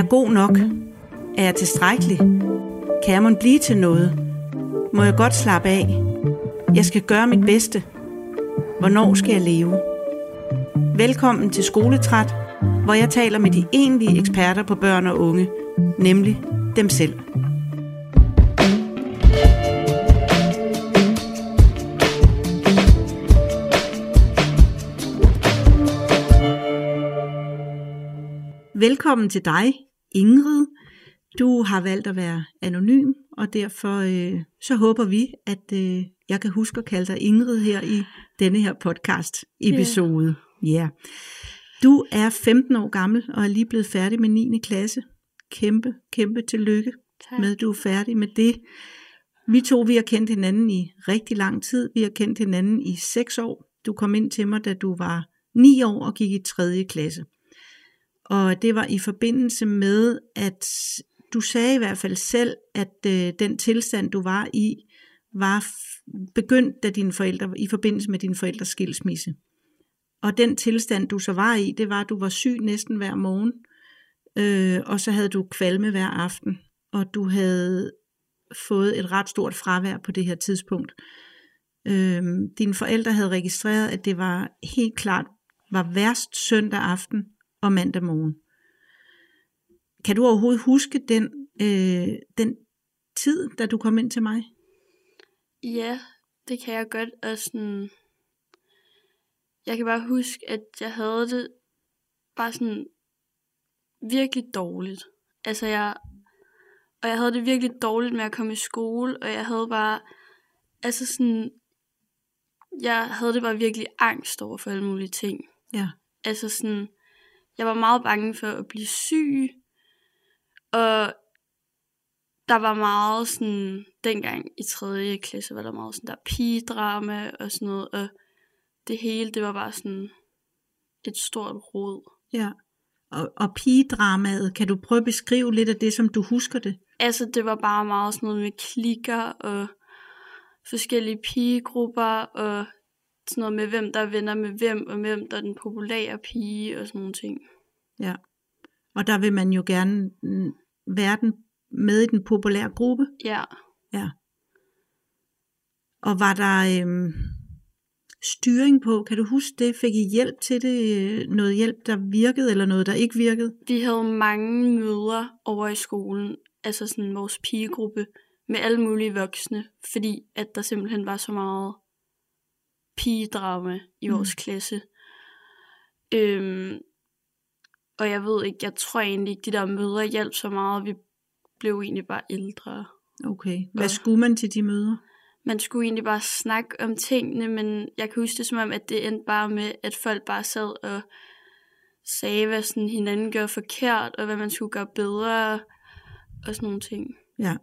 jeg god nok? Er jeg tilstrækkelig? Kan jeg må blive til noget? Må jeg godt slappe af? Jeg skal gøre mit bedste. Hvornår skal jeg leve? Velkommen til Skoletræt, hvor jeg taler med de egentlige eksperter på børn og unge, nemlig dem selv. Velkommen til dig, Ingrid. Du har valgt at være anonym, og derfor øh, så håber vi, at øh, jeg kan huske at kalde dig Ingrid her i denne her podcast episode. Ja. Yeah. Yeah. Du er 15 år gammel og er lige blevet færdig med 9. klasse. Kæmpe, kæmpe tillykke Tak. med, at du er færdig med det. Vi to, vi har kendt hinanden i rigtig lang tid. Vi har kendt hinanden i 6 år. Du kom ind til mig, da du var 9 år og gik i 3. klasse. Og det var i forbindelse med, at du sagde i hvert fald selv, at øh, den tilstand, du var i, var f- begyndt da dine forældre, i forbindelse med dine forældres skilsmisse. Og den tilstand, du så var i, det var, at du var syg næsten hver morgen, øh, og så havde du kvalme hver aften, og du havde fået et ret stort fravær på det her tidspunkt. Øh, dine forældre havde registreret, at det var helt klart var værst søndag aften og mandag morgen. Kan du overhovedet huske den, øh, den tid, da du kom ind til mig? Ja, det kan jeg godt. Og sådan, jeg kan bare huske, at jeg havde det bare sådan virkelig dårligt. Altså jeg, og jeg havde det virkelig dårligt med at komme i skole, og jeg havde bare, altså sådan, jeg havde det bare virkelig angst over for alle mulige ting. Ja. Altså sådan, jeg var meget bange for at blive syg, og der var meget sådan, dengang i 3. klasse var der meget sådan der pigedrama og sådan noget, og det hele, det var bare sådan et stort rod. Ja. Og, og pigedramaet, kan du prøve at beskrive lidt af det, som du husker det? Altså, det var bare meget sådan noget med klikker og forskellige pigegrupper, og sådan noget med, hvem der er venner med hvem, og hvem der er den populære pige, og sådan nogle ting. Ja. Og der vil man jo gerne mm, være den, med i den populære gruppe. Ja, Ja. Og var der øhm, styring på, kan du huske det? Fik I hjælp til det? Øh, Noget hjælp, der virkede, eller noget, der ikke virkede? vi havde mange møder over i skolen, altså sådan vores pigegruppe, med alle mulige voksne, fordi at der simpelthen var så meget pigedrama i Mm. vores klasse. Øhm, og jeg ved ikke, jeg tror egentlig ikke, de der møder hjalp så meget, vi blev egentlig bare ældre. Okay. Hvad Ja. skulle man til de møder? Man skulle egentlig bare snakke om tingene, men jeg kan huske det som om, at det endte bare med, at folk bare sad og sagde, hvad sådan hinanden gør forkert, og hvad man skulle gøre bedre, og sådan nogle ting. Ja.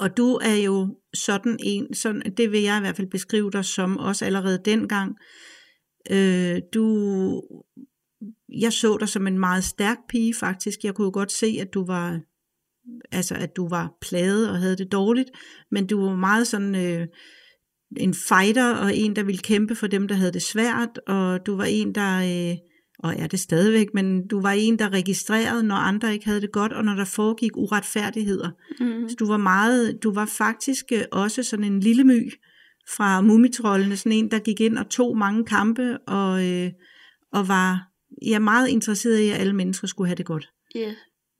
Og du er jo sådan en, sådan, det vil jeg i hvert fald beskrive dig som, også allerede dengang. Øh, du, jeg så dig som en meget stærk pige faktisk. Jeg kunne jo godt se, at du var, altså at du var plaget og havde det dårligt, men du var meget sådan øh, en fighter og en, der ville kæmpe for dem, der havde det svært, og du var en, der, øh, og er det stadigvæk, men du var en, der registrerede, når andre ikke havde det godt, og når der foregik uretfærdigheder. Mm. Så du var meget, du var faktisk øh, også sådan en lille my fra mumitrollene, sådan en, der gik ind og tog mange kampe, og, øh, og var ja, meget interesseret i, at alle mennesker skulle have det godt. Ja,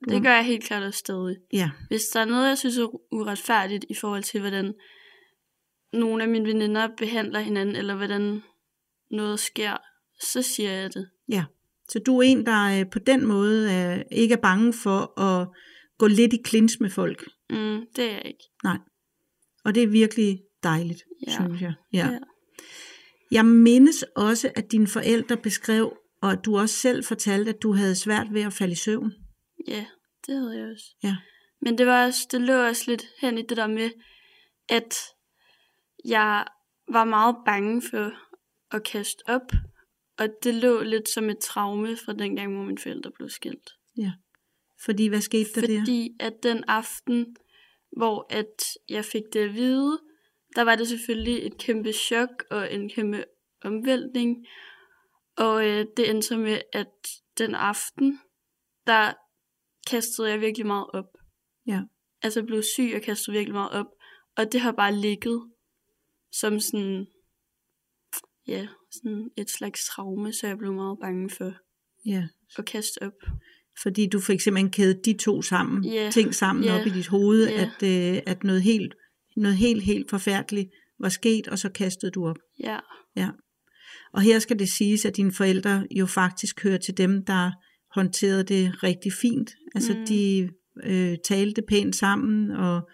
det gør jeg helt klart også stadig. Ja, Hvis der er noget, jeg synes er uretfærdigt i forhold til, hvordan nogle af mine veninder behandler hinanden, eller hvordan noget sker, så siger jeg det. ja. Så du er en, der øh, på den måde øh, ikke er bange for at gå lidt i klins med folk. Mm, det er jeg ikke. Og det er virkelig dejligt, Ja. synes jeg. Ja. Ja. Jeg mindes også, at dine forældre beskrev, og du også selv fortalte, at du havde svært ved at falde i søvn. Ja, det havde jeg også. Ja. Men det var også, det lå også lidt hen i det der med, at jeg var meget bange for at kaste op. Og det lå lidt som et traume fra den gang, hvor mine forældre blev skilt. Fordi hvad skete der der? Fordi at den aften, hvor at jeg fik det at vide, der var det selvfølgelig et kæmpe chok og en kæmpe omvæltning. Og øh, det endte så med, at den aften, der kastede jeg virkelig meget op. Ja. Altså jeg blev syg og kastede virkelig meget op. Og det har bare ligget som sådan, ja, sådan et slags traume, så jeg blev meget bange for Ja. at kaste op. Fordi du fik simpelthen kædet de to sammen, Ja. ting sammen Ja. op i dit hoved, Ja. at, øh, at noget helt, noget helt, helt forfærdeligt var sket, og så kastede du op. Ja, Og her skal det siges, at dine forældre jo faktisk hører til dem, der håndterede det rigtig fint. Altså Mm. de øh, talte pænt sammen og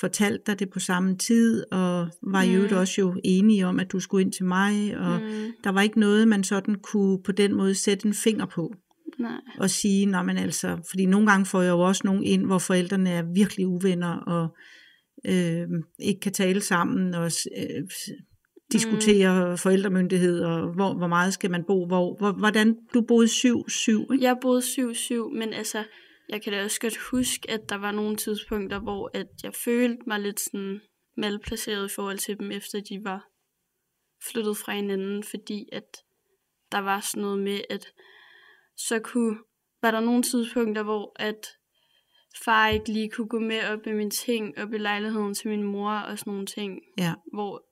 fortalte dig det på samme tid, og var i øvrigt Mm. også jo enige om, at du skulle ind til mig, og mm, der var ikke noget, man sådan kunne på den måde sætte en finger på nej, og sige, når man altså, fordi nogle gange får jeg jo også nogen ind, hvor forældrene er virkelig uvenner og øh, ikke kan tale sammen og øh, diskutere mm. forældremyndighed og hvor, hvor meget skal man bo, hvor, hvor hvordan du boede syv, syv, ikke? Jeg boede 7-7, men altså, jeg kan da også godt huske, at der var nogle tidspunkter, hvor at jeg følte mig lidt sådan malplaceret i forhold til dem, efter de var flyttet fra hinanden, fordi at der var sådan noget med, at så kunne, var der nogle tidspunkter, hvor at far ikke lige kunne gå med op i mine ting, op i lejligheden til min mor og sådan nogle ting, Ja, hvor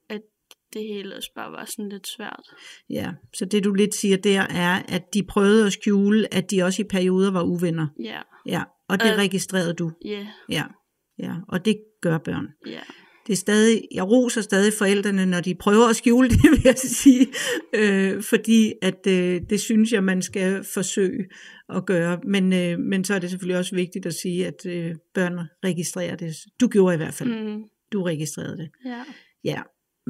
det hele også bare var sådan lidt svært. ja. Så det du lidt siger der er, at de prøvede at skjule, at de også i perioder var uvenner. Ja, Ja, og det Øh. registrerede du. ja, Ja, ja. Og det gør børn. ja, det er stadig, jeg roser stadig forældrene, når de prøver at skjule det, vil jeg sige, øh, fordi at øh, det synes jeg, man skal forsøge at gøre. Men, øh, men så er det selvfølgelig også vigtigt at sige, at øh, børn registrerer det. Du gjorde i hvert fald. Mm, Du registrerede det. ja, Ja.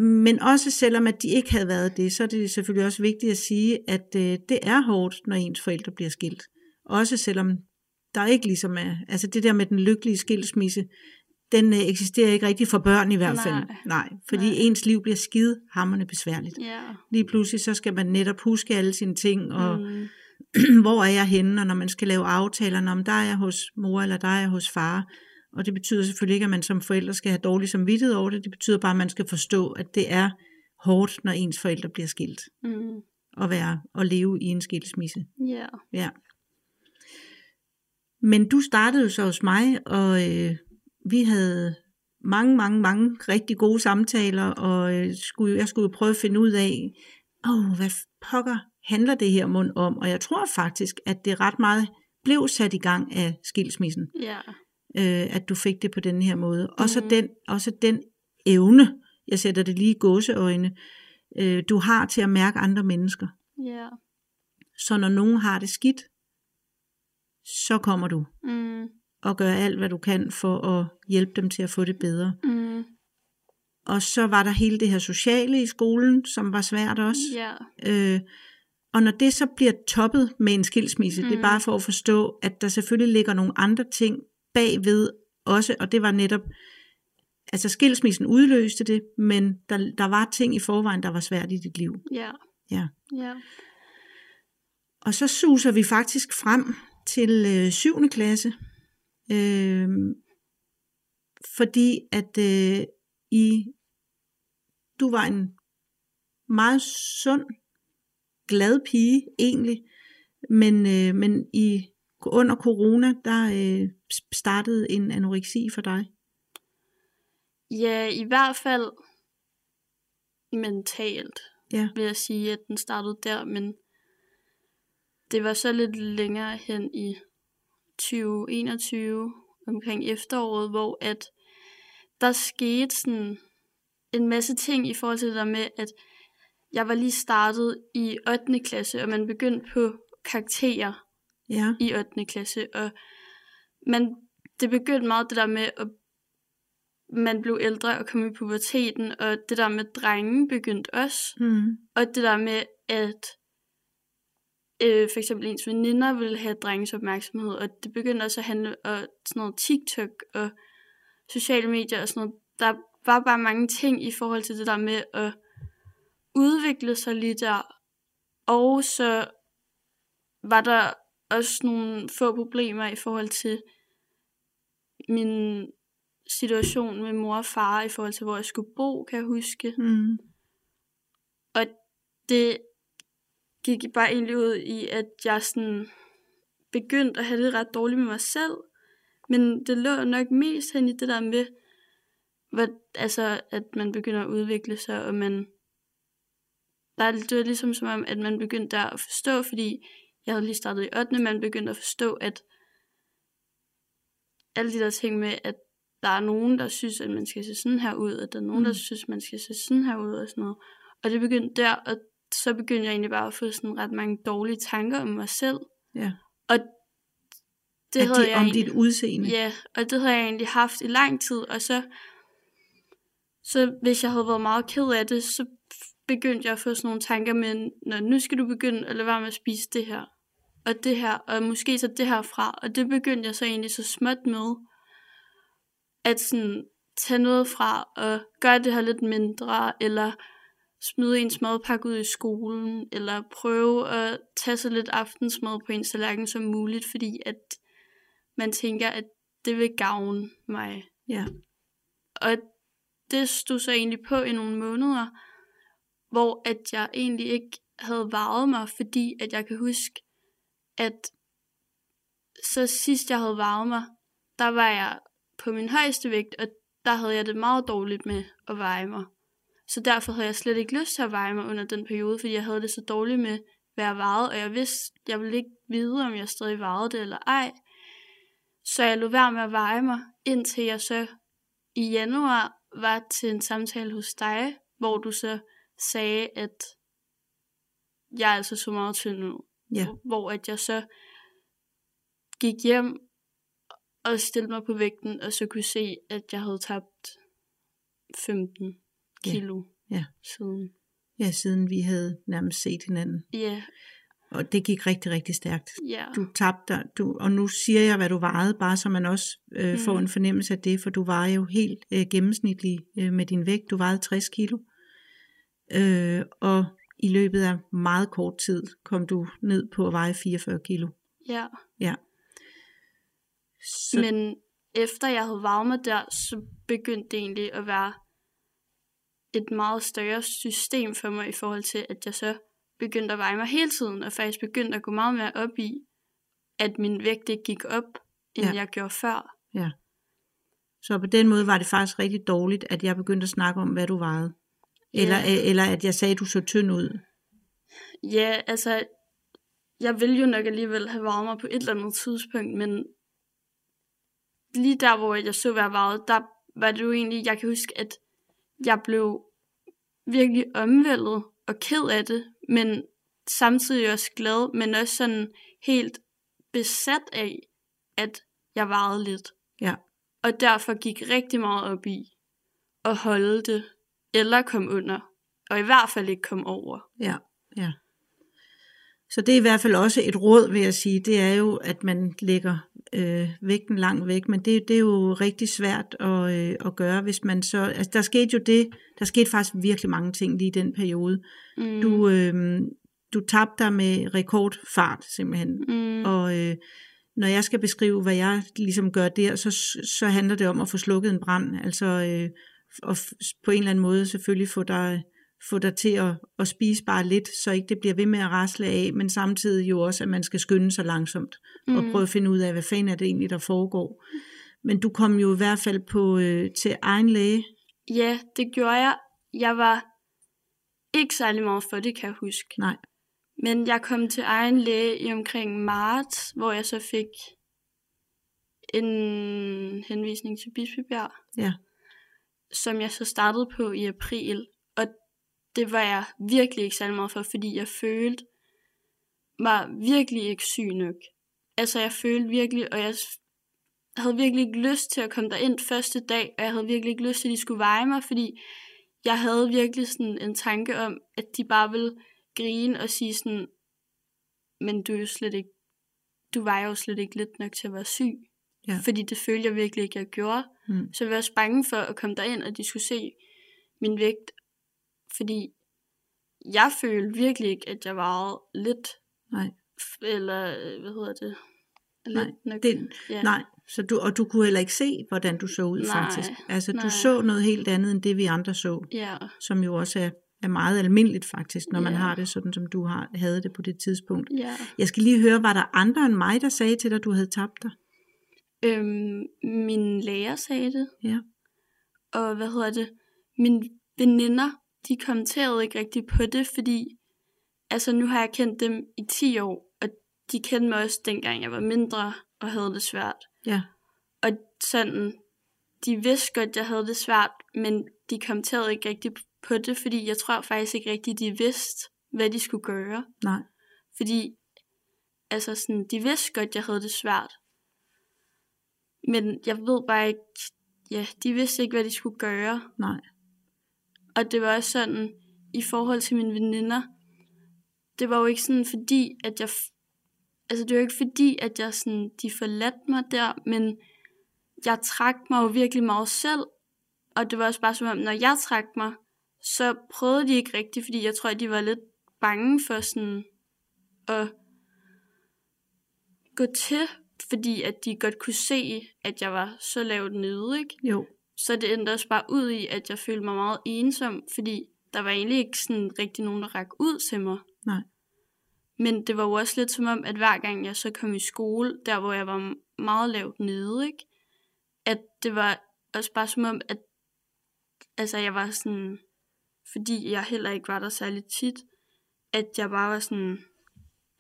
Men også selvom at de ikke havde været det, så er det selvfølgelig også vigtigt at sige, at øh, det er hårdt, når ens forældre bliver skilt. Også selvom der ikke ligesom er, altså det der med den lykkelige skilsmisse, den øh, eksisterer ikke rigtig for børn i hvert fald. Nej. Nej, fordi Nej. ens liv bliver skide hammerne besværligt. ja. Lige pludselig så skal man netop huske alle sine ting, og Mm. hvor er jeg henne, og når man skal lave aftaler, om der er jeg hos mor, eller der er jeg hos far. Og det betyder selvfølgelig ikke, at man som forældre skal have dårlig samvittighed over det. Det betyder bare, at man skal forstå, at det er hårdt, når ens forældre bliver skilt. Mm. Og være og leve i en skilsmisse. Ja. Ja. Men du startede jo så hos mig, og øh, vi havde mange, mange, mange rigtig gode samtaler, og øh, skulle, jeg skulle jo prøve at finde ud af, åh, hvad pokker handler det her mund om? Og jeg tror faktisk, at det ret meget blev sat i gang af skilsmissen, Ja. Øh, at du fik det på den her måde. Og så Mhm. den, også den evne, jeg sætter det lige i gåseøjne, øh, du har til at mærke andre mennesker. Ja. Så når nogen har det skidt, så kommer du Mm. og gør alt, hvad du kan for at hjælpe dem til at få det bedre. Mm. Og så var der hele det her sociale i skolen, som var svært også. Ja. Øh, og når det så bliver toppet med en skilsmisse, mm. det er Mm. bare for at forstå, at der selvfølgelig ligger nogle andre ting bagved også, og det var netop, altså skilsmissen udløste det, men der, der var ting i forvejen, der var svært i dit liv. Ja. Ja. Ja. Og så suser vi faktisk frem til øh, 7. klasse, øh, fordi at øh, i du var en meget sund, glad pige egentlig, men, øh, men i under corona, der øh, startede en anoreksi for dig. Ja, i hvert fald mentalt, Ja. vil jeg sige, at den startede der, men det var så lidt længere hen i 2021, omkring efteråret, hvor at der skete sådan en masse ting i forhold til det der med, at jeg var lige startet i 8. klasse, og man begyndte på karakterer Ja, i 8. klasse, og man, det begyndte meget det der med, at man blev ældre og kom i puberteten, og det der med drenge begyndte også, mm. og det der med, at øh, for eksempel ens veninder ville have drenges opmærksomhed, og det begyndte også at handle om sådan noget TikTok og sociale medier og sådan noget. Der var bare mange ting i forhold til det der med at udvikle sig lige der, og så var der også nogle få problemer i forhold til min situation med mor og far, i forhold til, hvor jeg skulle bo, kan jeg huske. Mm. Og det gik bare egentlig ud i, at jeg sådan begyndt at have det ret dårligt med mig selv. Men det lå nok mest hen i det der med, hvad, altså, at man begynder at udvikle sig, og man... Der, det var ligesom som om, at man begyndte der at forstå, fordi jeg havde lige startet i 8. man begyndte at forstå, at alle de der ting med, at der er nogen, der synes, at man skal se sådan her ud, og der er nogen, mm. der synes, man skal se sådan her ud, og sådan noget. Og det begyndte der, og så begyndte jeg egentlig bare at få sådan ret mange dårlige tanker om mig selv. Ja. Og det at havde de, jeg om egentlig, dit udseende? Ja, og det havde jeg egentlig haft i lang tid, og så, så hvis jeg havde været meget ked af det, så begyndte jeg at få sådan nogle tanker med, når nu skal du begynde at lade være med at spise det her, og det her, og måske så det her fra, og det begyndte jeg så egentlig så småt med, at sådan tage noget fra og gøre det her lidt mindre, eller smide ens madpakke ud i skolen, eller prøve at tage så lidt aftensmad på ens tallerken som muligt, fordi at man tænker, at det vil gavne mig. Ja. Og det stod så egentlig på i nogle måneder, hvor at jeg egentlig ikke havde varet mig, fordi at jeg kan huske, at så sidst jeg havde varet mig, der var jeg på min højeste vægt, og der havde jeg det meget dårligt med at veje mig. Så derfor havde jeg slet ikke lyst til at veje mig under den periode, fordi jeg havde det så dårligt med at være vejet, og jeg vidste, jeg ville ikke vide, om jeg stadig vejede det eller ej. Så jeg lod være med at veje mig, indtil jeg så i januar var til en samtale hos dig, hvor du så sagde, at jeg altså så meget tynd ud. Ja. Hvor at jeg så gik hjem og stillede mig på vægten, og så kunne se, at jeg havde tabt 15 kilo ja. Ja. siden. Ja, siden vi havde nærmest set hinanden. Ja. Og det gik rigtig, rigtig stærkt. Ja. Du tabte dig, du, og nu siger jeg, hvad du vejede, bare så man også øh, mm. får en fornemmelse af det, for du var jo helt øh, gennemsnitlig øh, med din vægt. Du vejede 60 kilo. Øh, og i løbet af meget kort tid kom du ned på at veje 44 kilo. Ja. Ja. Så... Men efter jeg havde vejet mig der, så begyndte det egentlig at være et meget større system for mig i forhold til, at jeg så begyndte at veje mig hele tiden, og faktisk begyndte at gå meget mere op i, at min vægt ikke gik op, end ja. jeg gjorde før. Ja. Så på den måde var det faktisk rigtig dårligt, at jeg begyndte at snakke om, hvad du vejede. Eller, ja. eller at jeg sagde, at du så tynd ud. Ja, altså, jeg ville jo nok alligevel have vejet mig på et eller andet tidspunkt, men lige der, hvor jeg så være vejet, der var det jo egentlig, jeg kan huske, at jeg blev virkelig omvældet og ked af det, men samtidig også glad, men også sådan helt besat af, at jeg vejede lidt. Ja. Og derfor gik rigtig meget op i at holde det, eller komme under, og i hvert fald ikke komme over. Ja, ja. Så det er i hvert fald også et råd, vil jeg sige, det er jo, at man lægger øh, vægten langt væk, men det, det er jo rigtig svært at, øh, at gøre, hvis man så, altså der skete jo det, der skete faktisk virkelig mange ting lige i den periode. Mm. Du, øh, du tabte dig med rekordfart simpelthen, mm. og øh, når jeg skal beskrive, hvad jeg ligesom gør der, så, så handler det om at få slukket en brand, altså øh, og på en eller anden måde selvfølgelig få dig få dig til at, at spise bare lidt, så ikke det bliver ved med at rasle af, men samtidig jo også, at man skal skynde sig langsomt mm. og prøve at finde ud af, hvad fanden er det egentlig, der foregår. Men du kom jo i hvert fald på øh, til egen læge. Ja, det gjorde jeg. Jeg var ikke særlig meget for det, kan jeg huske. Nej. Men jeg kom til egen læge i omkring marts, hvor jeg så fik en henvisning til Bispebjerg. Ja. Som jeg så startede på i april det var jeg virkelig ikke særlig meget for, fordi jeg følte mig virkelig ikke syg nok. Altså jeg følte virkelig, og jeg havde virkelig ikke lyst til at komme derind første dag, og jeg havde virkelig ikke lyst til, at de skulle veje mig, fordi jeg havde virkelig sådan en tanke om, at de bare ville grine og sige sådan, men du er jo slet ikke, du var jo slet ikke lidt nok til at være syg. Ja. Fordi det følte jeg virkelig ikke, jeg gjorde. Mm. Så jeg var også bange for at komme derind, og de skulle se min vægt, fordi jeg følte virkelig ikke, at jeg var lidt. Nej. Eller, øh, hvad hedder det? Lidt nej, nok, det, ja. nej. Så du, og du kunne heller ikke se, hvordan du så ud nej, faktisk. Altså nej. du så noget helt andet, end det vi andre så. Ja. Som jo også er er meget almindeligt faktisk, når man Ja. har det sådan, som du har, havde det på det tidspunkt. Ja. Jeg skal lige høre, var der andre end mig, der sagde til dig, at du havde tabt dig? Øhm, min lærer sagde det. Ja. Og hvad hedder det? Mine veninder, de kommenterede ikke rigtig på det, fordi altså nu har jeg kendt dem i 10 år, og de kendte mig også dengang jeg var mindre og havde det svært. Ja. Og sådan, de vidste godt, jeg havde det svært, men de kommenterede ikke rigtig på det, fordi jeg tror faktisk ikke rigtig, de vidste, hvad de skulle gøre. Nej. Fordi, altså sådan, de vidste godt, jeg havde det svært. Men jeg ved bare ikke, ja, de vidste ikke, hvad de skulle gøre. Nej. Og det var også sådan, i forhold til mine veninder, det var jo ikke sådan fordi, at jeg, altså det var jo ikke fordi, at jeg sådan, de forladte mig der, men jeg trak mig jo virkelig meget selv, og det var også bare som om, når jeg trak mig, så prøvede de ikke rigtigt, fordi jeg tror, at de var lidt bange for sådan at gå til, fordi at de godt kunne se, at jeg var så lavt nede, ikke? Jo. Så det endte også bare ud i, at jeg følte mig meget ensom, fordi der var egentlig ikke sådan rigtig nogen, der rak ud til mig. Nej. Men det var jo også lidt som om, at hver gang jeg så kom i skole, der hvor jeg var meget lavt nede, ikke? at det var også bare som om, at altså jeg var sådan, fordi jeg heller ikke var der særlig tit, at jeg bare var sådan,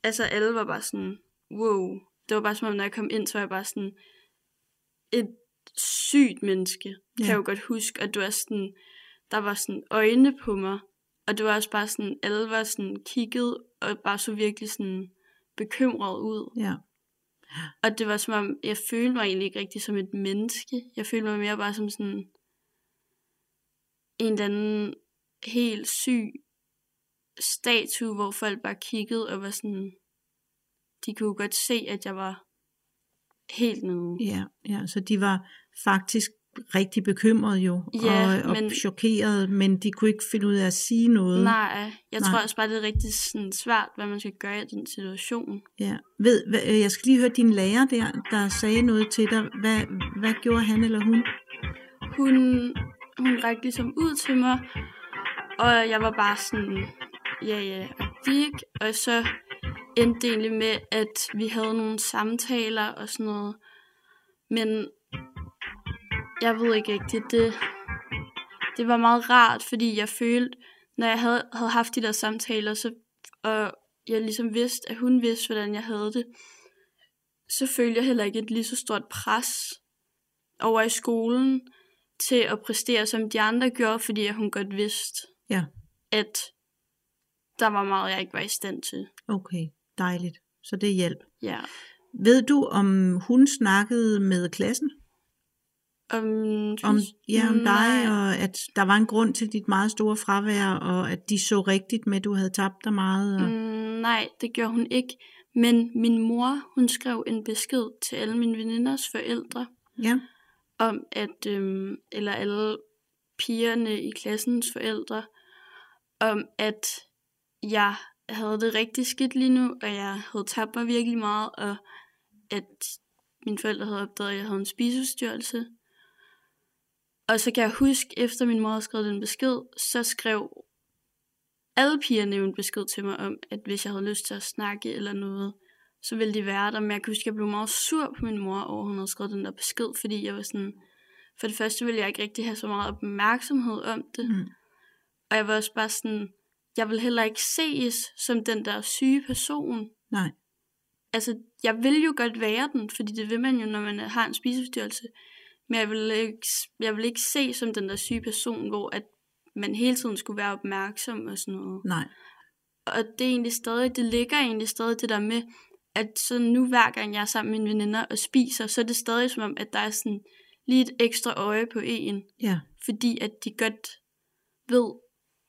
altså alle var bare sådan, wow. Det var bare som om, når jeg kom ind, så var jeg bare sådan, et sygt menneske, kan Ja. jeg jo godt huske, og det var sådan, der var sådan øjne på mig, og det var også bare sådan, alle var sådan kigget, og bare så virkelig sådan bekymret ud. Ja. Og det var som om, jeg følte mig egentlig ikke rigtig som et menneske. Jeg følte mig mere bare som sådan en eller anden helt syg statue, hvor folk bare kiggede og var sådan, de kunne godt se, at jeg var helt nede. Ja, ja, så de var faktisk rigtig bekymrede jo, Ja, og, og men- chokeret, men de kunne ikke finde ud af at sige noget. Nej, jeg Nej. tror også bare, det er rigtig sådan svært, hvad man skal gøre i den situation. Ja. Ved, øh, jeg skal lige høre din lærer der, der sagde noget til dig. Hvad, hvad gjorde han eller hun? Hun, hun rækte ligesom ud til mig, og jeg var bare sådan, ja ja, agtig, ikke? Og så endte det egentlig med, at vi havde nogle samtaler og sådan noget. Men jeg ved ikke rigtigt, det, det var meget rart, fordi jeg følte, når jeg havde, havde haft de der samtaler, så, og jeg ligesom vidste, at hun vidste, hvordan jeg havde det, så følte jeg heller ikke et lige så stort pres over i skolen til at præstere, som de andre gjorde, fordi hun godt vidste, Ja. at der var meget, jeg ikke var i stand til. Okay, dejligt. Så det hjælp. Ja. Ved du, om hun snakkede med klassen? Um, Om, ja, om dig, nej, og at der var en grund til dit meget store fravær, og at de så rigtigt med, at du havde tabt dig meget? Og... mm, nej, det gjorde hun ikke. Men min mor, hun skrev en besked til alle mine veninders forældre, Ja, om at, øhm, eller alle pigerne i klassens forældre, om at jeg havde det rigtig skidt lige nu, og jeg havde tabt mig virkelig meget, og at mine forældre havde opdaget, at jeg havde en spiseforstyrrelse. Og så kan jeg huske, efter min mor havde skrevet den besked, så skrev alle pigerne en besked til mig om, at hvis jeg havde lyst til at snakke eller noget, så ville de være der. Men jeg kan huske, at jeg blev meget sur på min mor over, at hun havde skrevet den der besked, fordi jeg var sådan, for det første ville jeg ikke rigtig have så meget opmærksomhed om det. Mm. Og jeg var også bare sådan, jeg vil heller ikke ses som den der syge person. nej, Altså, jeg vil jo godt være den, fordi det vil man jo, når man har en spiseforstyrrelse. Men jeg vil ikke, jeg vil ikke se som den der syge person, hvor at man hele tiden skulle være opmærksom og sådan noget. nej. Og det er egentlig stadig, det ligger egentlig stadig det der med, at så nu hver gang jeg er sammen med mine veninder og spiser, så er det stadig som om, at der er sådan lige et ekstra øje på en, Ja, fordi at de godt ved,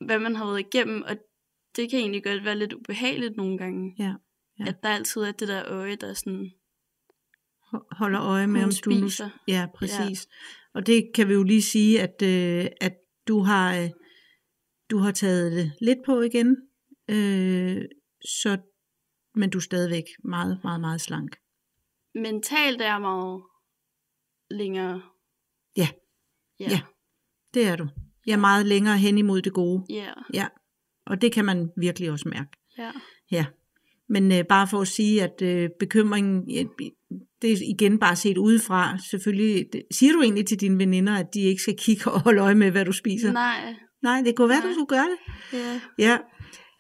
hvad man har været igennem, og det kan egentlig godt være lidt ubehageligt nogle gange. Ja, ja. At der altid er det der øje, der er sådan, Ho- holder øje med, om du nu... Ja, præcis. Ja. Og det kan vi jo lige sige, at, øh, at du har øh, du har taget det lidt på igen, øh, så, men du er stadigvæk meget, meget, meget slank. Mentalt er jeg meget længere. Ja. Ja. Ja. Det er du. Jeg er meget længere hen imod det gode. Ja. Ja, Og det kan man virkelig også mærke. Ja. Ja. Men øh, bare for at sige, at øh, bekymringen, det er igen bare set udefra. Selvfølgelig, det, siger du egentlig til dine veninder, at de ikke skal kigge og holde øje med, hvad du spiser? Nej. Nej, det kunne være, Nej. du skulle gøre det. Ja. Ja.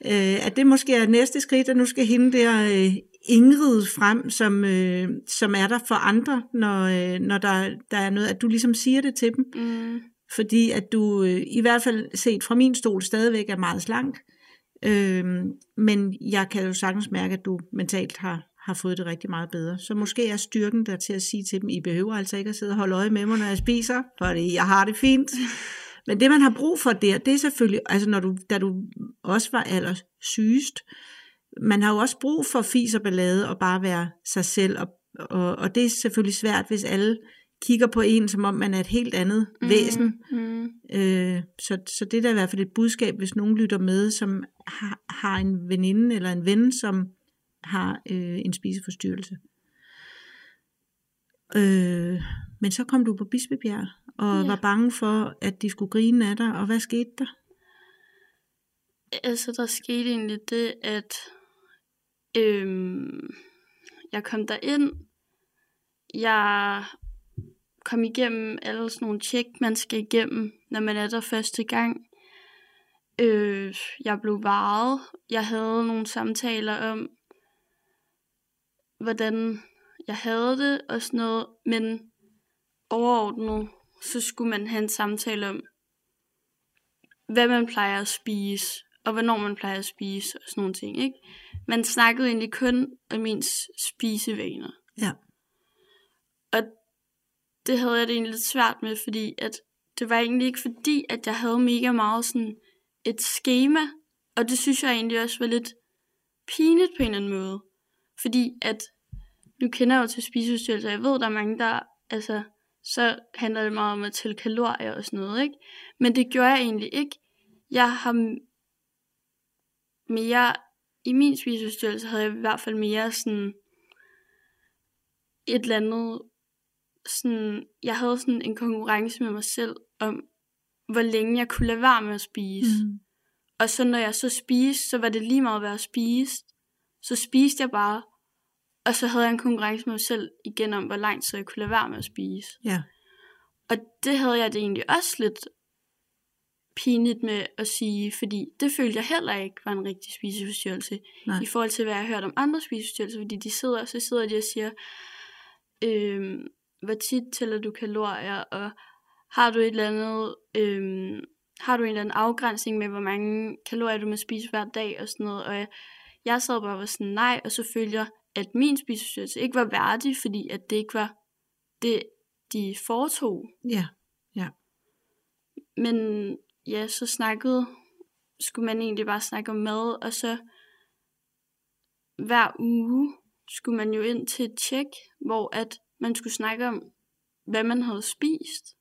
Øh, at det måske er næste skridt, at nu skal hende der øh, Ingrid frem, som, øh, som er der for andre, når, øh, når der, der er noget, at du ligesom siger det til dem. Mm. Fordi at du øh, i hvert fald set fra min stol stadigvæk er meget slank. Øh, men jeg kan jo sagtens mærke, at du mentalt har, har fået det rigtig meget bedre. Så måske er styrken der til at sige til dem, I behøver altså ikke at sidde og holde øje med mig, når jeg spiser, fordi jeg har det fint. Men det, man har brug for der, det er selvfølgelig, altså når du, da du også var allersygest, man har jo også brug for fis og ballade og bare være sig selv, og, og, og det er selvfølgelig svært, hvis alle kigger på en, som om man er et helt andet mm. væsen. Mm. Øh, så, så det er da i hvert fald et budskab, hvis nogen lytter med, som har, har en veninde eller en ven, som har øh, en spiseforstyrrelse. Øh, men så kom du på Bispebjerg, og Ja. var bange for, at de skulle grine af dig, og hvad skete der? Altså, der skete egentlig det, at øhm, jeg kom derind. Jeg kom igennem alle sådan nogle tjek, man skal igennem, når man er der første gang. Øh, jeg blev varet. Jeg havde nogle samtaler om, hvordan jeg havde det og sådan noget. Men overordnet, så skulle man have en samtale om, hvad man plejer at spise, og hvornår man plejer at spise, og sådan nogle ting, ikke? Man snakkede egentlig kun om ens spisevaner. Ja. Og det havde jeg det egentlig lidt svært med, fordi at det var egentlig ikke fordi, at jeg havde mega meget sådan et schema, og det synes jeg egentlig også var lidt pinligt på en eller anden måde. Fordi at, nu kender jeg jo til spiseforstyrrelser, jeg ved, der er mange, der, altså, så handler det meget om at tælle kalorier og sådan noget, ikke? Men det gjorde jeg egentlig ikke. Jeg har mere, i min spiseforstyrrelse havde jeg i hvert fald mere sådan, et eller andet, sådan, jeg havde sådan en konkurrence med mig selv om, hvor længe jeg kunne lade være med at spise. Mm. Og så når jeg så spiste, så var det lige meget, hvad jeg spiste. Så spiste jeg bare, og så havde jeg en konkurrence med mig selv igen om, hvor langt så jeg kunne lade være med at spise. Ja. Og det havde jeg det egentlig også lidt pinligt med at sige, fordi det følte jeg heller ikke var en rigtig spiseforstyrrelse. Nej. I forhold til, hvad jeg har hørt om andre spiseforstyrrelser, fordi de sidder, så sidder de og siger, øhm, hvor tit tæller du kalorier, og har du et eller andet, øhm, har du en eller anden afgrænsning med, hvor mange kalorier du må spise hver dag, og sådan noget, og jeg, jeg sad bare og var sådan, nej, og så følte jeg, at min spiseforstyrrelse ikke var værdig, fordi at det ikke var det, de foretog. Ja. Men ja, så snakkede, skulle man egentlig bare snakke om mad, og så hver uge skulle man jo ind til et tjek, hvor at man skulle snakke om, hvad man havde spist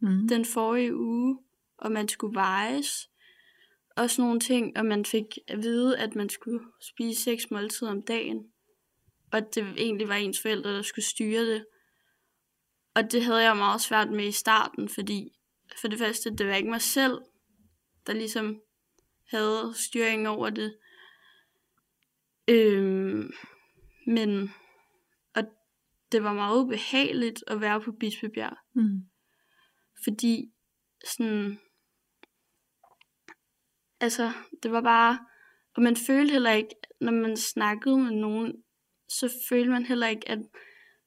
Mm. den forrige uge, og man skulle vejes, og sådan nogle ting, og man fik at vide, at man skulle spise seks måltider om dagen, og at det egentlig var ens forældre, der skulle styre det. Og det havde jeg meget svært med i starten, fordi for det første, det var ikke mig selv, der ligesom havde styring over det. Øhm, men, det var meget ubehageligt at være på Bispebjerg, Mm. fordi sådan, altså, det var bare, og man følte heller ikke, når man snakkede med nogen, så følte man heller ikke, at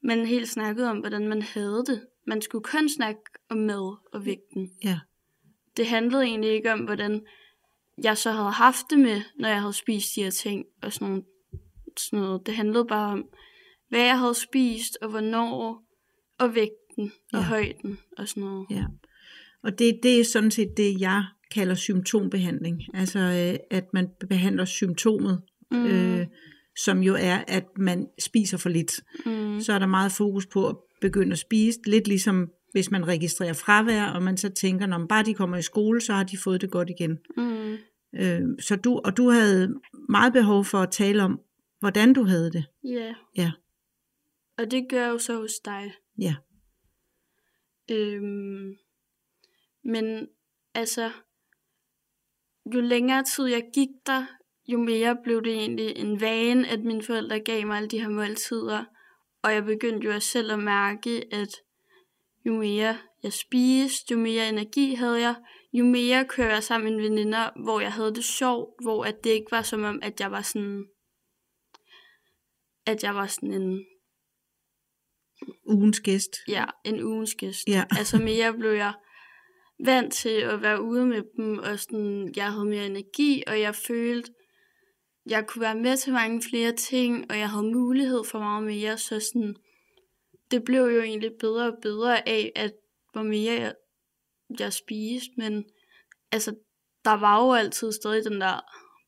man helt snakkede om, hvordan man havde det. Man skulle kun snakke om mad og vægten. Ja. Det handlede egentlig ikke om, hvordan jeg så havde haft det med, når jeg havde spist de her ting og sådan, sådan noget. Det handlede bare om, hvad jeg havde spist, og hvornår, og vægten, og Ja. højden, og sådan noget. Ja. Og det, det er sådan set det, jeg kalder symptombehandling. Altså, øh, at man behandler symptomet, Mm. øh, som jo er, at man spiser for lidt. Mm. Så er der meget fokus på at begynde at spise. Lidt ligesom hvis man registrerer fravær, og man så tænker, når bare de kommer i skole, så har de fået det godt igen. Mm. Øh, så du, og du havde meget behov for at tale om, hvordan du havde det. Ja. Ja. Og det gør jeg jo så hos dig. Ja. Øhm, men altså, jo længere tid jeg gik der, jo mere blev det egentlig en vane, at mine forældre gav mig alle de her måltider. Og jeg begyndte jo selv at mærke, at jo mere jeg spiste, jo mere energi havde jeg, jo mere kørte jeg sammen med veninder, hvor jeg havde det sjovt, hvor at det ikke var som om, at jeg var sådan, at jeg var sådan en, Ugens gæst. ja, en ugens gæst. Ja. Altså mere blev jeg vant til at være ude med dem, og sådan, jeg havde mere energi, og jeg følte, jeg kunne være med til mange flere ting, og jeg havde mulighed for meget mere, så sådan, det blev jo egentlig bedre og bedre af, at hvor mere jeg, jeg spiste, men altså, der var jo altid stadig den der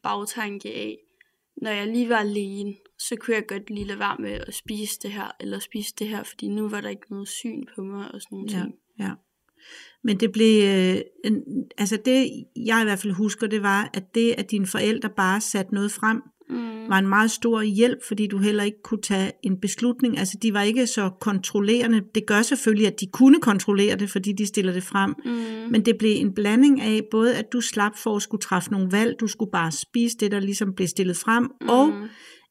bagtanke af, når jeg lige var alene, så kunne jeg godt lige lade være med at spise det her, eller spise det her, fordi nu var der ikke noget syn på mig og sådan nogle Ja, ting. ja. Men det blev, øh, en, altså det jeg i hvert fald husker, det var, at det, at dine forældre bare satte noget frem, Mm. var en meget stor hjælp, fordi du heller ikke kunne tage en beslutning. Altså de var ikke så kontrollerende. Det gør selvfølgelig, at de kunne kontrollere det, fordi de stiller det frem. Mm. Men det blev en blanding af både, at du slap for at skulle træffe nogle valg, du skulle bare spise det, der ligesom blev stillet frem, mm. og.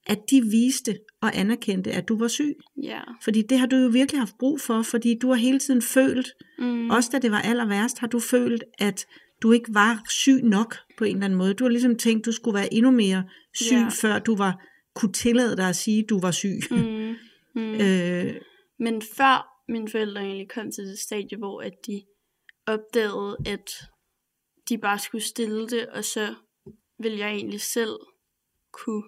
At de viste og anerkendte, at du var syg. Ja. Fordi det har du jo virkelig haft brug for, fordi du har hele tiden følt, Mm. også da det var aller værst, har du følt, at du ikke var syg nok på en eller anden måde. Du har ligesom tænkt, du skulle være endnu mere syg, Ja. før du var kunne tillade dig at sige, at du var syg. Mm. Mm. øh, Men før mine forældre egentlig kom til det stadie, hvor at de opdagede, at de bare skulle stille det, og så ville jeg egentlig selv kunne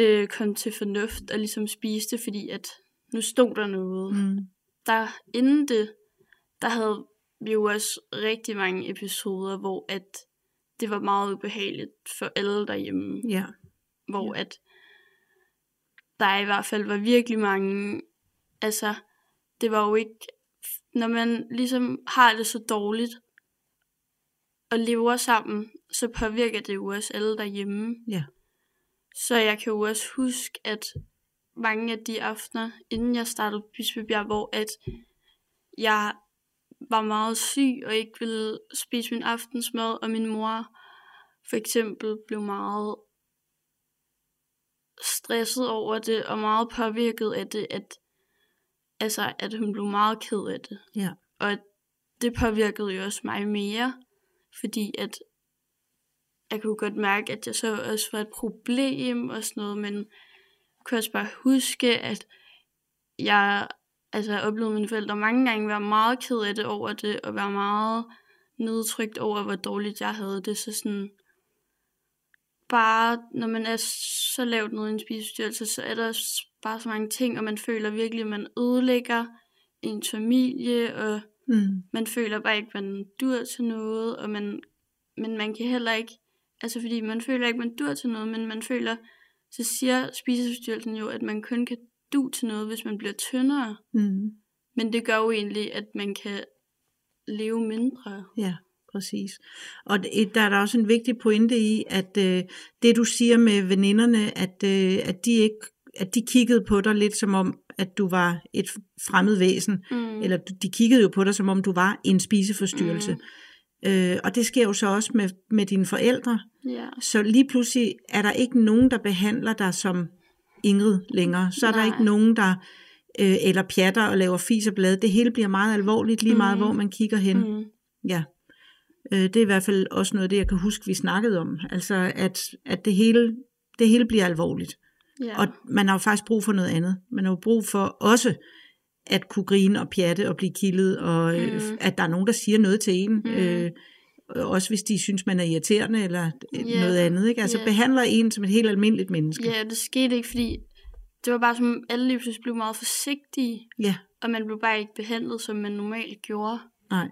øh, komme til fornuft og ligesom spise det, fordi at nu stod der noget. mm, Der inden det, der havde vi jo også rigtig mange episoder, hvor at det var meget ubehageligt for alle derhjemme. Ja, hvor at der i hvert fald var virkelig mange, altså det var jo ikke, når man ligesom har det så dårligt og lever sammen, så påvirker det jo også alle derhjemme. ja, Så jeg kan jo også huske, at mange af de aftener, inden jeg startede Bispebjerg, hvor at jeg var meget syg og ikke ville spise min aftensmad, og min mor for eksempel blev meget stresset over det, og meget påvirket af det, at, altså, at hun blev meget ked af det. ja, Og det påvirkede jo også mig mere, fordi at jeg kunne godt mærke, at jeg så også var et problem og sådan noget, men kunne også bare huske, at jeg altså, oplevede mine forældre mange gange være meget ked af det over det, og være meget nedtrykt over, hvor dårligt jeg havde det. Så sådan, bare når man er så lavt nede i en spiseforstyrrelse, så er der bare så mange ting, og man føler virkelig, at man ødelægger ens familie, og mm, man føler bare ikke, at man dur til noget, og man, men man kan heller ikke, altså fordi man føler ikke, man dur til noget, men man føler, så siger spiseforstyrrelsen jo, at man kun kan du til noget, hvis man bliver tyndere. mm, Men det gør jo egentlig, at man kan leve mindre. ja, præcis. Og der er der også en vigtig pointe i, at øh, det du siger med veninderne, at, øh, at, de ikke, at de kiggede på dig lidt som om, at du var et fremmed væsen, Mm. eller de kiggede jo på dig, som om du var en spiseforstyrrelse. Mm. Øh, og det sker jo så også med, med dine forældre. Ja. Så lige pludselig er der ikke nogen, der behandler dig som Ingrid længere. Så er Nej. der ikke nogen, der øh, eller pjatter og laver fis og blade. Det hele bliver meget alvorligt, lige meget Mhm. hvor man kigger hen. Mm. Mm. Ja. Øh, det er i hvert fald også noget af det, jeg kan huske, vi snakkede om. Altså, at, at det, hele, det hele bliver alvorligt. Ja. Og man har jo faktisk brug for noget andet. Man har jo brug for også at kunne grine og pjatte og blive kildet, og øh, Mm. at der er nogen, der siger noget til en. Mm. Øh, også hvis de synes, man er irriterende eller yeah. noget andet. Ikke? Altså Ja. behandler en som et helt almindeligt menneske. ja, det skete ikke, fordi det var bare som, om alle lige pludselig blev meget forsigtige, Ja, og man blev bare ikke behandlet, som man normalt gjorde. nej.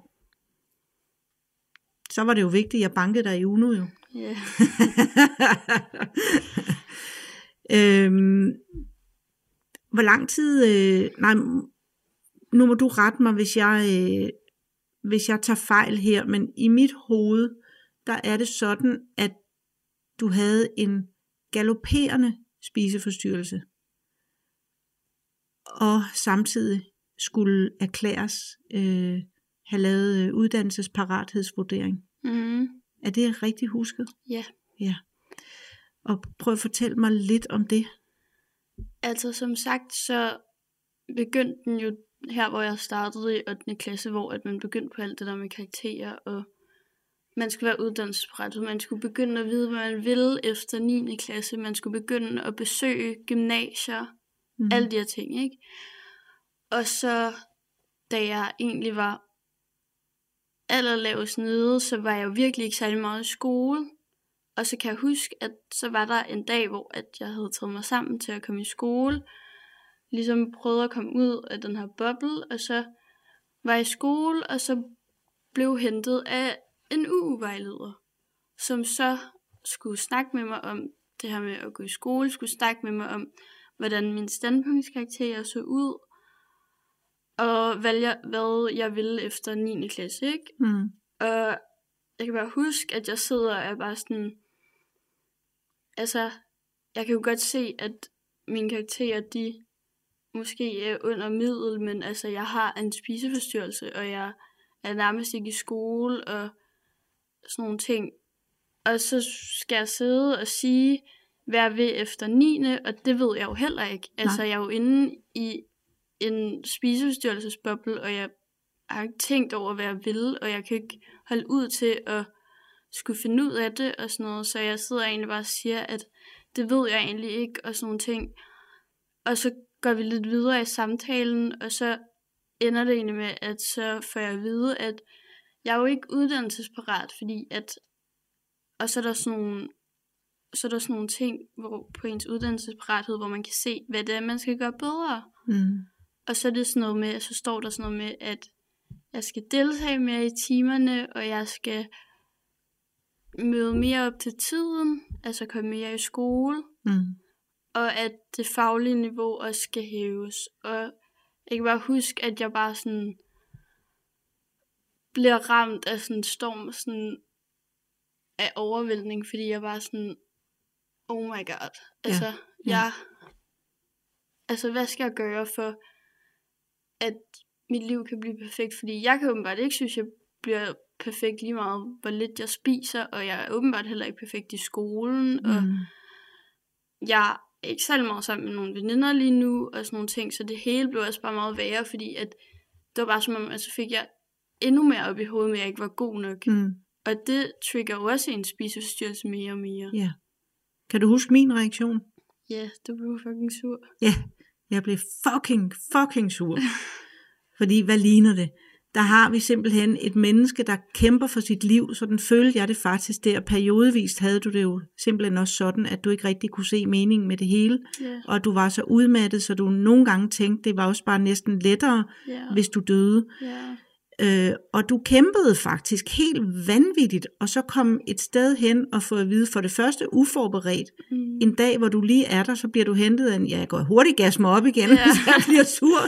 Så var det jo vigtigt, at jeg bankede dig i Uno jo. Ja. øhm, hvor lang tid... Øh, nej, nu må du rette mig, hvis jeg, øh, hvis jeg tager fejl her, men i mit hoved, der er det sådan, at du havde en galopperende spiseforstyrrelse, og samtidig skulle erklæres, øh, have lavet øh, uddannelsesparathedsvurdering. Mm. Er det rigtigt husket? Ja. Ja. Og prøv at fortælle mig lidt om det. Altså som sagt, så begyndte den jo her, hvor jeg startede i 8. klasse, hvor at man begyndte på alt det der med karakterer, og man skulle være uddannelsesparat, man skulle begynde at vide, hvad man ville efter 9. klasse, man skulle begynde at besøge gymnasier, Mm. alle de her ting, ikke? Og så, da jeg egentlig var allerlavest nede, så var jeg jo virkelig ikke særlig meget i skole. Og så kan jeg huske, at så var der en dag, hvor at jeg havde taget mig sammen til at komme i skole. Ligesom prøvede at komme ud af den her boble, og så var i skole, og så blev hentet af en UU-vejleder, som så skulle snakke med mig om det her med at gå i skole, skulle snakke med mig om, hvordan min standpunktskarakterer så ud, og hvad jeg, hvad jeg ville efter 9. klasse, ikke? Mm. Og jeg kan bare huske, at jeg sidder og er bare sådan... Altså, jeg kan jo godt se, at mine karakterer, de måske er under middel, men altså, jeg har en spiseforstyrrelse, og jeg er nærmest ikke i skole, og sådan nogle ting. Og så skal jeg sidde og sige, hvad jeg vil efter 9. Og det ved jeg jo heller ikke. Altså, jeg er jo inde i en spiseforstyrrelsesboble, og jeg har ikke tænkt over, hvad jeg vil, og jeg kan ikke holde ud til at skulle finde ud af det og sådan noget, så jeg sidder egentlig bare og siger, at det ved jeg egentlig ikke, og sådan nogle ting. Og så går vi lidt videre i samtalen, og så ender det egentlig med, at så får jeg at vide, at jeg er jo ikke uddannelsesparat, fordi at, og så er der sådan nogle, så er der sådan nogle ting hvor, på ens uddannelsesparathed, hvor man kan se, hvad det er, man skal gøre bedre. Mm. Og så er det sådan noget med, så står der sådan noget med, at jeg skal deltage mere i timerne, og jeg skal møde mere op til tiden, altså komme mere i skole, Mm. Og at det faglige niveau også skal hæves. Og jeg kan bare huske, at jeg bare sådan bliver ramt af sådan en storm sådan af overvældning, fordi jeg bare sådan, oh my god. Altså, ja. ja. jeg, altså hvad skal jeg gøre for, at mit liv kan blive perfekt? Fordi jeg kan åbenbart ikke synes, jeg bliver perfekt lige meget, hvor lidt jeg spiser, og jeg er åbenbart heller ikke perfekt i skolen, og Mm. jeg ikke særlig meget sammen med nogle veninder lige nu, og sådan nogle ting, så det hele blev også bare meget værre, fordi at det var bare som om, at så fik jeg endnu mere op i hovedet, men jeg ikke var god nok. Mm. Og det trigger jo også en spiseforstyrrelse mere og mere. Ja. Kan du huske min reaktion? Ja, du blev fucking sur. Ja, jeg blev fucking, fucking sur. Fordi, hvad ligner det? Der har vi simpelthen et menneske, der kæmper for sit liv, sådan følte jeg det faktisk der. Periodevist havde du det jo simpelthen også sådan, at du ikke rigtig kunne se meningen med det hele, Ja, og du var så udmattet, så du nogle gange tænkte, det var også bare næsten lettere, ja, hvis du døde. ja. Øh, og du kæmpede faktisk helt vanvittigt, og så kom et sted hen og få at vide, for det første uforberedt, Mm. en dag, hvor du lige er der, så bliver du hentet af en, ja, jeg går hurtigt gas mig op igen, ja. så jeg bliver sur.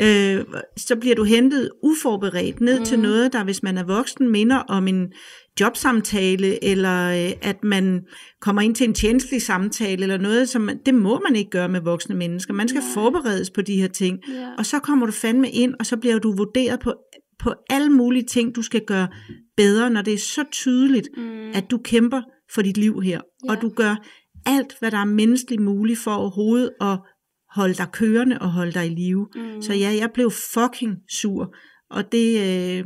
Øh, så bliver du hentet uforberedt ned mm. til noget, der hvis man er voksen, minder om en jobsamtale, eller øh, at man kommer ind til en tjenestelig samtale, eller noget, som man, det må man ikke gøre med voksne mennesker. Man skal Nej. forberedes på de her ting. Ja. Og så kommer du fandme ind, og så bliver du vurderet på, på alle mulige ting, du skal gøre bedre, når det er så tydeligt, Mm. at du kæmper for dit liv her, ja. og du gør alt, hvad der er menneskeligt muligt for overhovedet at holde dig kørende og holde dig i live. Mm. Så ja, jeg blev fucking sur, og det øh,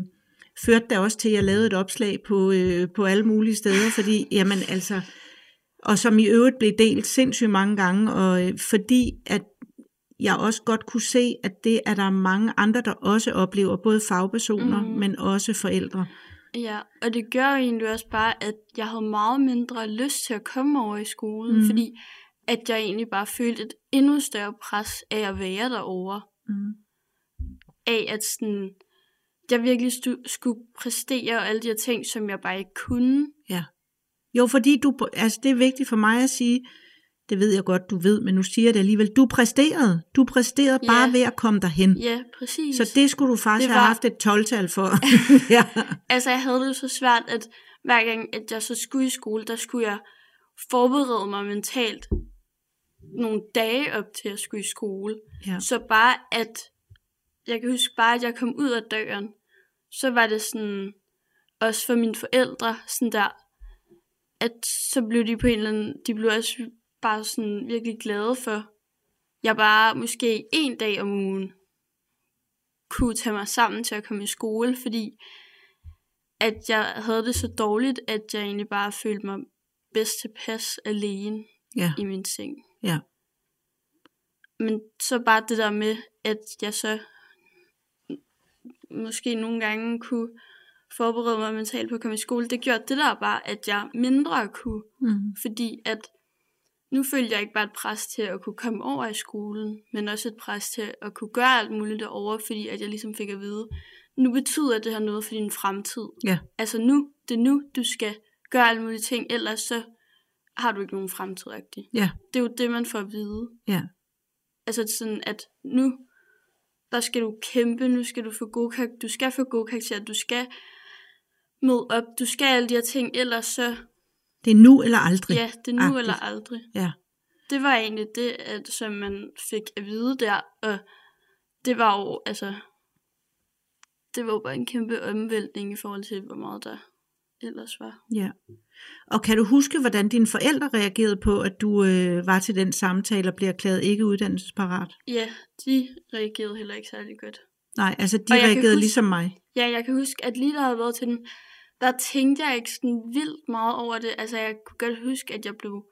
førte da også til, at jeg lavede et opslag på, øh, på alle mulige steder, fordi, jamen altså, og som i øvrigt blev delt sindssygt mange gange, og øh, fordi at jeg også godt kunne se, at det er der mange andre, der også oplever, både fagpersoner, mm. men også forældre. Ja, og det gør jo egentlig også bare, at jeg havde meget mindre lyst til at komme over i skolen, mm. fordi at jeg egentlig bare følte et endnu større pres af at være derovre. Mm. Af at sådan, jeg virkelig stu- skulle præstere og alle de her ting, som jeg bare ikke kunne. Jo, fordi du, altså det er vigtigt for mig at sige, det ved jeg godt, du ved, men nu siger jeg det alligevel, du præsterede. Du præsterede Ja. bare ved at komme derhen. Ja, præcis. Så det skulle du faktisk Det have var- haft et 12-tal for. ja. Altså, jeg havde det så svært, at hver gang, at jeg så skulle i skole, der skulle jeg forberede mig mentalt nogle dage op til at skulle i skole. Ja. Så bare at, jeg kan huske bare, at jeg kom ud af døren, så var det sådan, også for mine forældre, sådan der, at så blev de på en eller anden, de blev også bare sådan virkelig glade for, jeg bare måske en dag om ugen kunne tage mig sammen til at komme i skole, fordi at jeg havde det så dårligt, at jeg egentlig bare følte mig bedst tilpas alene Ja, i min seng. Ja, Men så bare det der med, at jeg så måske nogle gange kunne forberede mig mentalt på at komme i skole, det gjorde det der bare, at jeg mindre kunne. mm. Fordi at nu følte jeg ikke bare et pres til at kunne komme over i skolen, men også et pres til at kunne gøre alt muligt derovre, fordi at jeg ligesom fik at vide, nu betyder det her noget for din fremtid. ja, Altså nu, det er nu, du skal gøre alle mulige ting, ellers så har du ikke nogen fremtid -agtig. ja, Det er jo det, man får at vide. ja, Altså sådan, at nu, der skal du kæmpe, nu skal du få gode karakterer, du skal få gode karakterer, du skal møde op, du skal alle de her ting, ellers så, det er nu eller aldrig. ja, det er nu Agtigt. eller aldrig. ja, Det var egentlig det, at, som man fik at vide der, og det var jo, altså, det var jo bare en kæmpe omvæltning i forhold til, hvor meget der ellers var. ja. Og kan du huske, hvordan dine forældre reagerede på, at du øh, var til den samtale og blev erklæret ikke uddannelsesparat? Ja, de reagerede heller ikke særlig godt. Nej, altså de reagerede huske- ligesom mig. Ja, jeg kan huske, at lige jeg havde været til den, der tænkte jeg ikke sådan vildt meget over det. Altså, jeg kunne godt huske, at jeg blev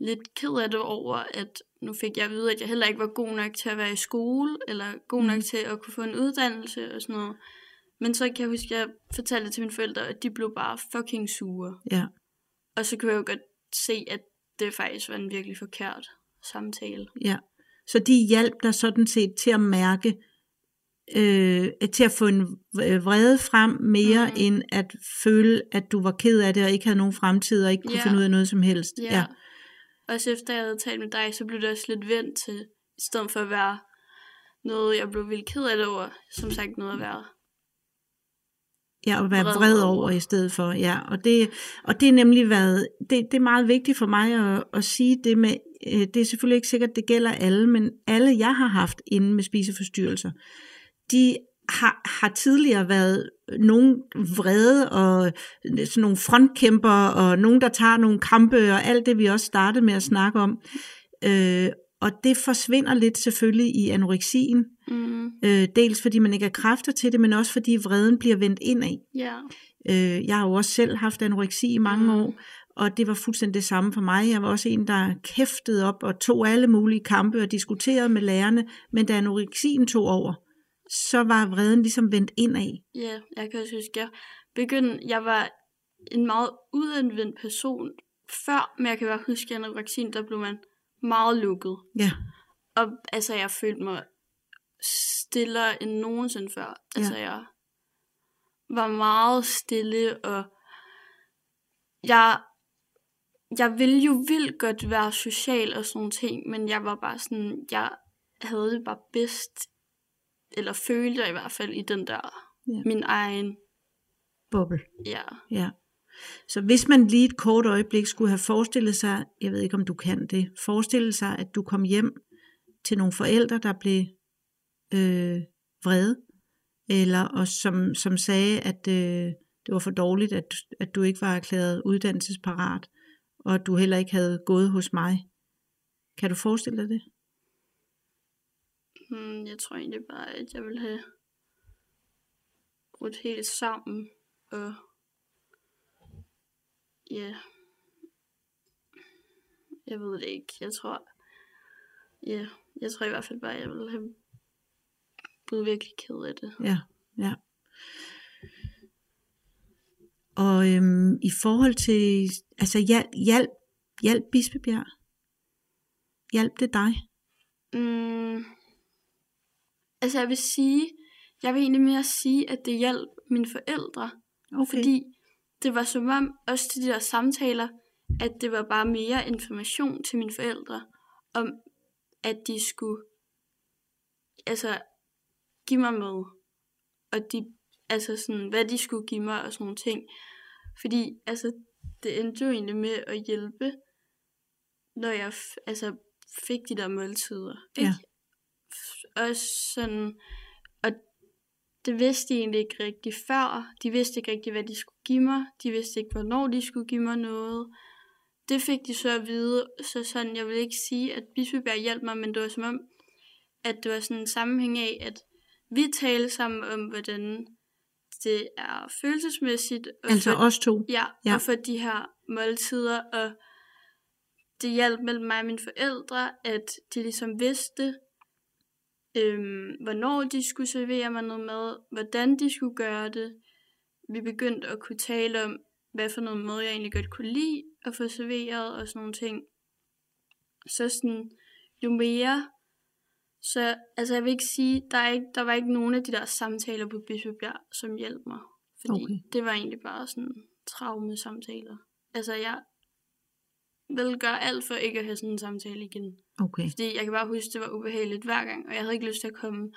lidt ked af det over, at nu fik jeg at vide, at jeg heller ikke var god nok til at være i skole, eller god nok Mm. til at kunne få en uddannelse og sådan noget. Men så kan jeg huske, at jeg fortalte det til mine forældre, at de blev bare fucking sure. Ja, Og så kunne jeg jo godt se, at det faktisk var en virkelig forkert samtale. ja. Så de hjalp dig sådan set til at mærke, øh, til at få en v- vrede frem mere, mm. end at føle, at du var ked af det, og ikke havde nogen fremtid, og ikke kunne Ja. finde ud af noget som helst. Ja. ja. Også efter jeg havde talt med dig, så blev det også lidt vendt til, i stedet for at være noget, jeg blev vildt ked af det over, som sagt noget at være. Ja, at være Vred vred over, over. i stedet for. Ja, og det, og det er nemlig været, det, det er meget vigtigt for mig at, at sige det med, øh, det er selvfølgelig ikke sikkert, det gælder alle, men alle jeg har haft inde med spiseforstyrrelser, de har, har tidligere været nogen vrede og sådan nogle frontkæmper og nogen, der tager nogle kampe og alt det, vi også startede med at snakke om. Øh, og det forsvinder lidt selvfølgelig i anoreksien, Mm, øh, dels fordi man ikke har kræfter til det, men også fordi vreden bliver vendt indad. ja. Øh, jeg har jo også selv haft anoreksi i mange Mm. år, og det var fuldstændig det samme for mig. Jeg var også en, der kæftede op og tog alle mulige kampe og diskuterede med lærerne, men da anoreksien tog over, så var vreden ligesom vendt indad. Ja, jeg kan også huske, jeg begyndte, jeg var en meget udadvendt person før, men jeg kan bare huske, at vaccinen, der blev man meget lukket. Ja, Og altså, jeg følte mig stillere end nogensinde før. Altså, jeg var meget stille, og jeg, jeg ville jo vildt godt være social og sådan ting, men jeg var bare sådan, jeg havde det bare bedst, eller følte jeg i hvert fald i den der, Ja. min egen, boble. ja. Ja. Så hvis man lige et kort øjeblik skulle have forestillet sig, jeg ved ikke om du kan det, forestille sig, at du kom hjem til nogle forældre, der blev øh, vrede, eller og som, som sagde, at øh, det var for dårligt, at, at du ikke var erklæret uddannelsesparat, og at du heller ikke havde gået hos mig. Kan du forestille dig det? Hmm, jeg tror egentlig bare, at jeg ville have brudt helt sammen, og ja, jeg ved det ikke. Jeg tror, ja, jeg tror i hvert fald bare, at jeg ville have blevet virkelig ked af det. Ja, ja. Og øhm, i forhold til, altså hjælp, hjælp, hjælp Bispebjerg. Hjælp det dig. Mm, altså jeg vil sige, jeg vil egentlig mere sige, at det hjalp mine forældre, Okay. Fordi det var som om, også til de der samtaler, at det var bare mere information til mine forældre, om at de skulle altså give mig med. Og de, altså sådan, hvad de skulle give mig og sådan nogle ting. Fordi altså, det endte jo egentlig med at hjælpe, når jeg f- altså, fik de der måltider. Ikke? Ja. Også sådan, og det vidste de egentlig ikke rigtig før. De vidste ikke rigtig, hvad de skulle give mig. De vidste ikke, hvornår de skulle give mig noget. Det fik de så at vide, så sådan, jeg vil ikke sige, at Bispebjerg hjalp mig, men det var som om, at det var sådan en sammenhæng af, at vi talte sammen om, hvordan det er følelsesmæssigt. Og altså for, os to? Ja, ja, og for de her måltider, og det hjalp mellem mig og mine forældre, at de ligesom vidste, øhm, hvornår de skulle servere mig noget mad, hvordan de skulle gøre det. Vi begyndte at kunne tale om, hvad for noget mad jeg egentlig godt kunne lide at få serveret og sådan nogle ting. Så sådan, jo mere, så altså jeg vil ikke sige, der, er ikke, der var ikke nogen af de der samtaler på Bispebjerg, som hjalp mig. Fordi okay. det var egentlig bare sådan traume samtaler. Altså jeg vil gøre alt for ikke at have sådan en samtale igen. Okay. Fordi jeg kan bare huske, at det var ubehageligt hver gang, og jeg havde ikke lyst til at komme.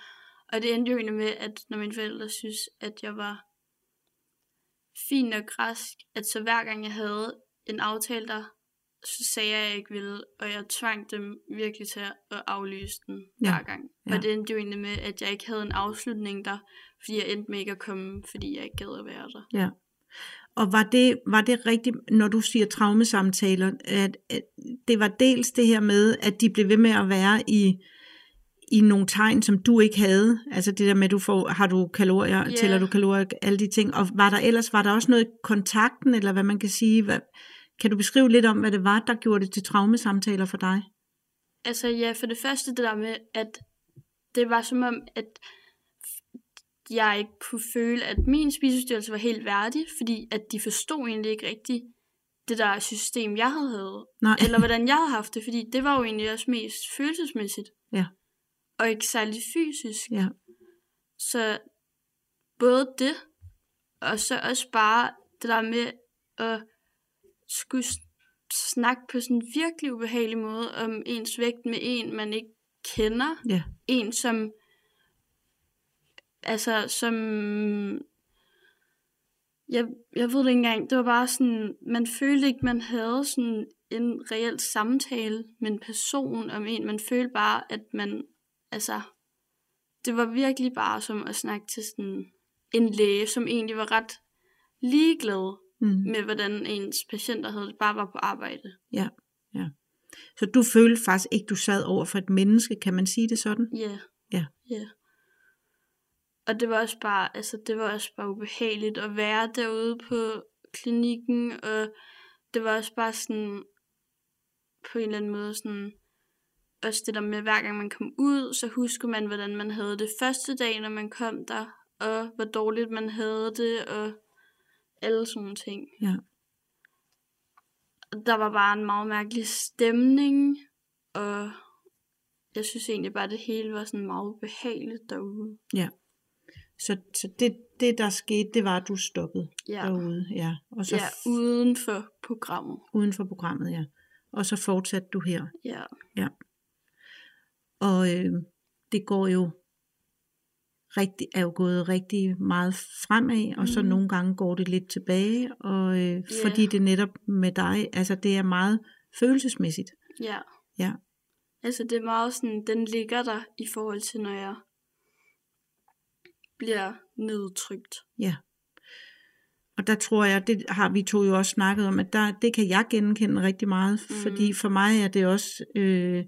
Og det endte jo egentlig med, at når mine forældre synes, at jeg var fin og græsk, at så hver gang jeg havde en aftale der, så sagde jeg, at jeg ikke ville, og jeg tvang dem virkelig til at aflyse den ja. hver gang. Ja. Og det endte jo egentlig med, at jeg ikke havde en afslutning der, fordi jeg endte med ikke at komme, fordi jeg ikke gad at være der. Ja. Og var det, var det rigtigt, når du siger traumesamtaler, at, at det var dels det her med, at de blev ved med at være i, i nogle tegn, som du ikke havde? Altså det der med, du får, har du kalorier, yeah. tæller du kalorier, alle de ting. Og var der ellers, var der også noget i kontakten, eller hvad man kan sige? Hvad, kan du beskrive lidt om, hvad det var, der gjorde det til traumesamtaler for dig? Altså ja, for det første det der med, at det var som om, at jeg ikke kunne føle, at min spisestyrelse var helt værdig, fordi at de forstod egentlig ikke rigtigt det der system, jeg havde Nej. Eller hvordan jeg havde haft det, fordi det var jo egentlig også mest følelsesmæssigt. Ja. Og ikke særlig fysisk. Ja. Så både det, og så også bare det der med at skulle snakke på sådan en virkelig ubehagelig måde om ens vægt med en, man ikke kender. Ja. En, som altså som jeg, jeg ved det ikke engang, det var bare sådan, man følte ikke, man havde sådan en reel samtale med en person om en, man følte bare, at man, altså, det var virkelig bare som at snakke til sådan en læge, som egentlig var ret ligeglad mm. med, hvordan ens patienter havde det, bare var på arbejde. Ja, ja. Så du følte faktisk ikke, du sad over for et menneske, kan man sige det sådan? Ja. Ja. Ja. Og det var også bare, altså det var også bare ubehageligt at være derude på klinikken, og det var også bare sådan, på en eller anden måde sådan, også det der med, hver gang man kom ud, så husker man, hvordan man havde det første dag, når man kom der, og hvor dårligt man havde det, og alle sådan nogle ting. Ja. Der var bare en meget mærkelig stemning, og jeg synes egentlig bare, at det hele var sådan meget behageligt derude. Ja. Så, så det, det, der skete, det var, at du stoppede ja. derude. Ja, og så ja, uden for programmet. Uden for programmet, ja. Og så fortsatte du her. Ja. Ja. Og øh, det går jo rigtig, er jo gået rigtig meget fremad, og mm. så nogle gange går det lidt tilbage, og øh, yeah. fordi det netop med dig, altså det er meget følelsesmæssigt. Ja. Ja. Altså det er meget sådan, den ligger der i forhold til, når jeg bliver nedtrykt. Ja. Og der tror jeg, det har vi to jo også snakket om, at der, det kan jeg genkende rigtig meget, mm. fordi for mig er det også, øh,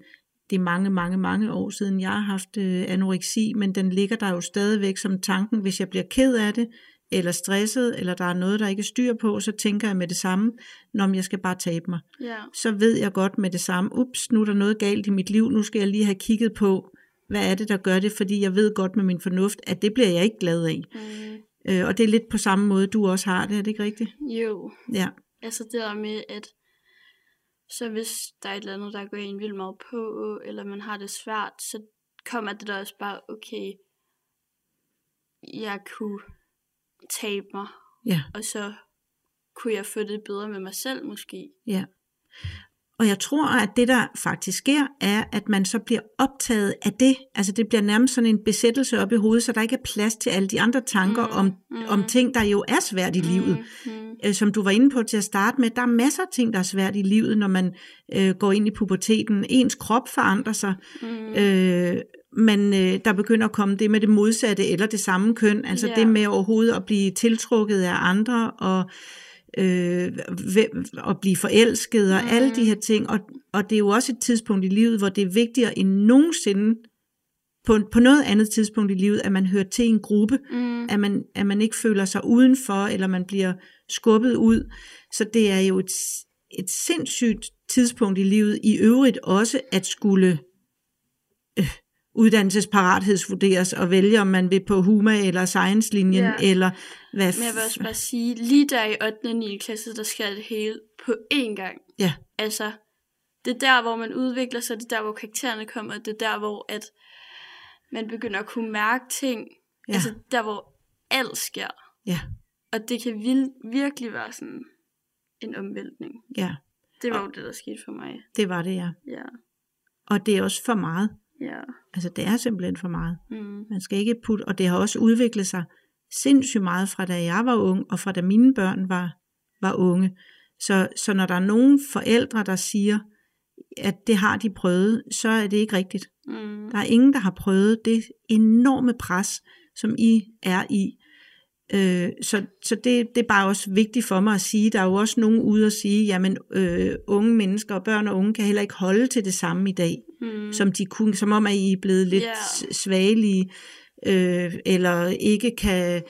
det er mange, mange, mange år siden, jeg har haft øh, anoreksi, men den ligger der jo stadigvæk som tanken, hvis jeg bliver ked af det, eller stresset, eller der er noget, der ikke er styr på, så tænker jeg med det samme, når jeg skal bare tabe mig. Ja. Så ved jeg godt med det samme, ups, nu er der noget galt i mit liv, nu skal jeg lige have kigget på, hvad er det, der gør det? Fordi jeg ved godt med min fornuft, at det bliver jeg ikke glad af. Mm. Øh, og det er lidt på samme måde, du også har det, er det ikke rigtigt? Jo. Ja. Altså det der med, at så hvis der er et eller andet, der går en vildt meget på, eller man har det svært, så kommer det der også bare, okay, jeg kunne tabe mig, ja. og så kunne jeg få det bedre med mig selv måske. Ja. Og jeg tror, at det der faktisk sker, er, at man så bliver optaget af det. Altså det bliver nærmest sådan en besættelse op i hovedet, så der ikke er plads til alle de andre tanker mm, om, mm. om ting, der jo er svært i mm, livet. Mm. Som du var inde på til at starte med, der er masser af ting, der er svært i livet, når man øh, går ind i puberteten. Ens krop forandrer sig. Mm. Øh, man, øh, der begynder at komme det med det modsatte eller det samme køn, altså Ja. det med overhovedet at blive tiltrukket af andre og øh, at blive forelsket og mm. alle de her ting. Og, og det er jo også et tidspunkt i livet, hvor det er vigtigere end nogensinde på, på noget andet tidspunkt i livet, at man hører til en gruppe, Mm. at man, at man ikke føler sig udenfor, eller man bliver skubbet ud. Så det er jo et, et sindssygt tidspunkt i livet, i øvrigt også at skulle øh, uddannelsesparathedsvurderes og vælge, om man vil på Huma eller Science-linjen, Ja. eller hvad Men jeg vil også bare sige, lige der i 8. og 9. klasse, der sker det hele på én gang. Ja. Altså, det er der, hvor man udvikler sig, det er der, hvor karaktererne kommer, det er der, hvor at man begynder at kunne mærke ting. Ja. Altså, der, hvor alt sker. Ja, Og det kan vil- virkelig være sådan en omvæltning. ja, Det var Og- jo det, der skete for mig. det var det, ja. Ja, Og det er også for meget. Ja. Altså, det er simpelthen for meget. Mm. Man skal ikke putte, og det har også udviklet sig sindssygt meget fra da jeg var ung, og fra da mine børn var, var unge. Så, så når der er nogen forældre, der siger, at det har de prøvet, så er det ikke rigtigt. Mm. Der er ingen, der har prøvet det enorme pres, som I er i. Øh, så så det, det er bare også vigtigt for mig at sige. Der er jo også nogen ude at sige, jamen øh, unge mennesker og børn og unge kan heller ikke holde til det samme i dag, Mm. som de kunne, som om at I er blevet lidt yeah. svagelige, øh, eller ikke kan,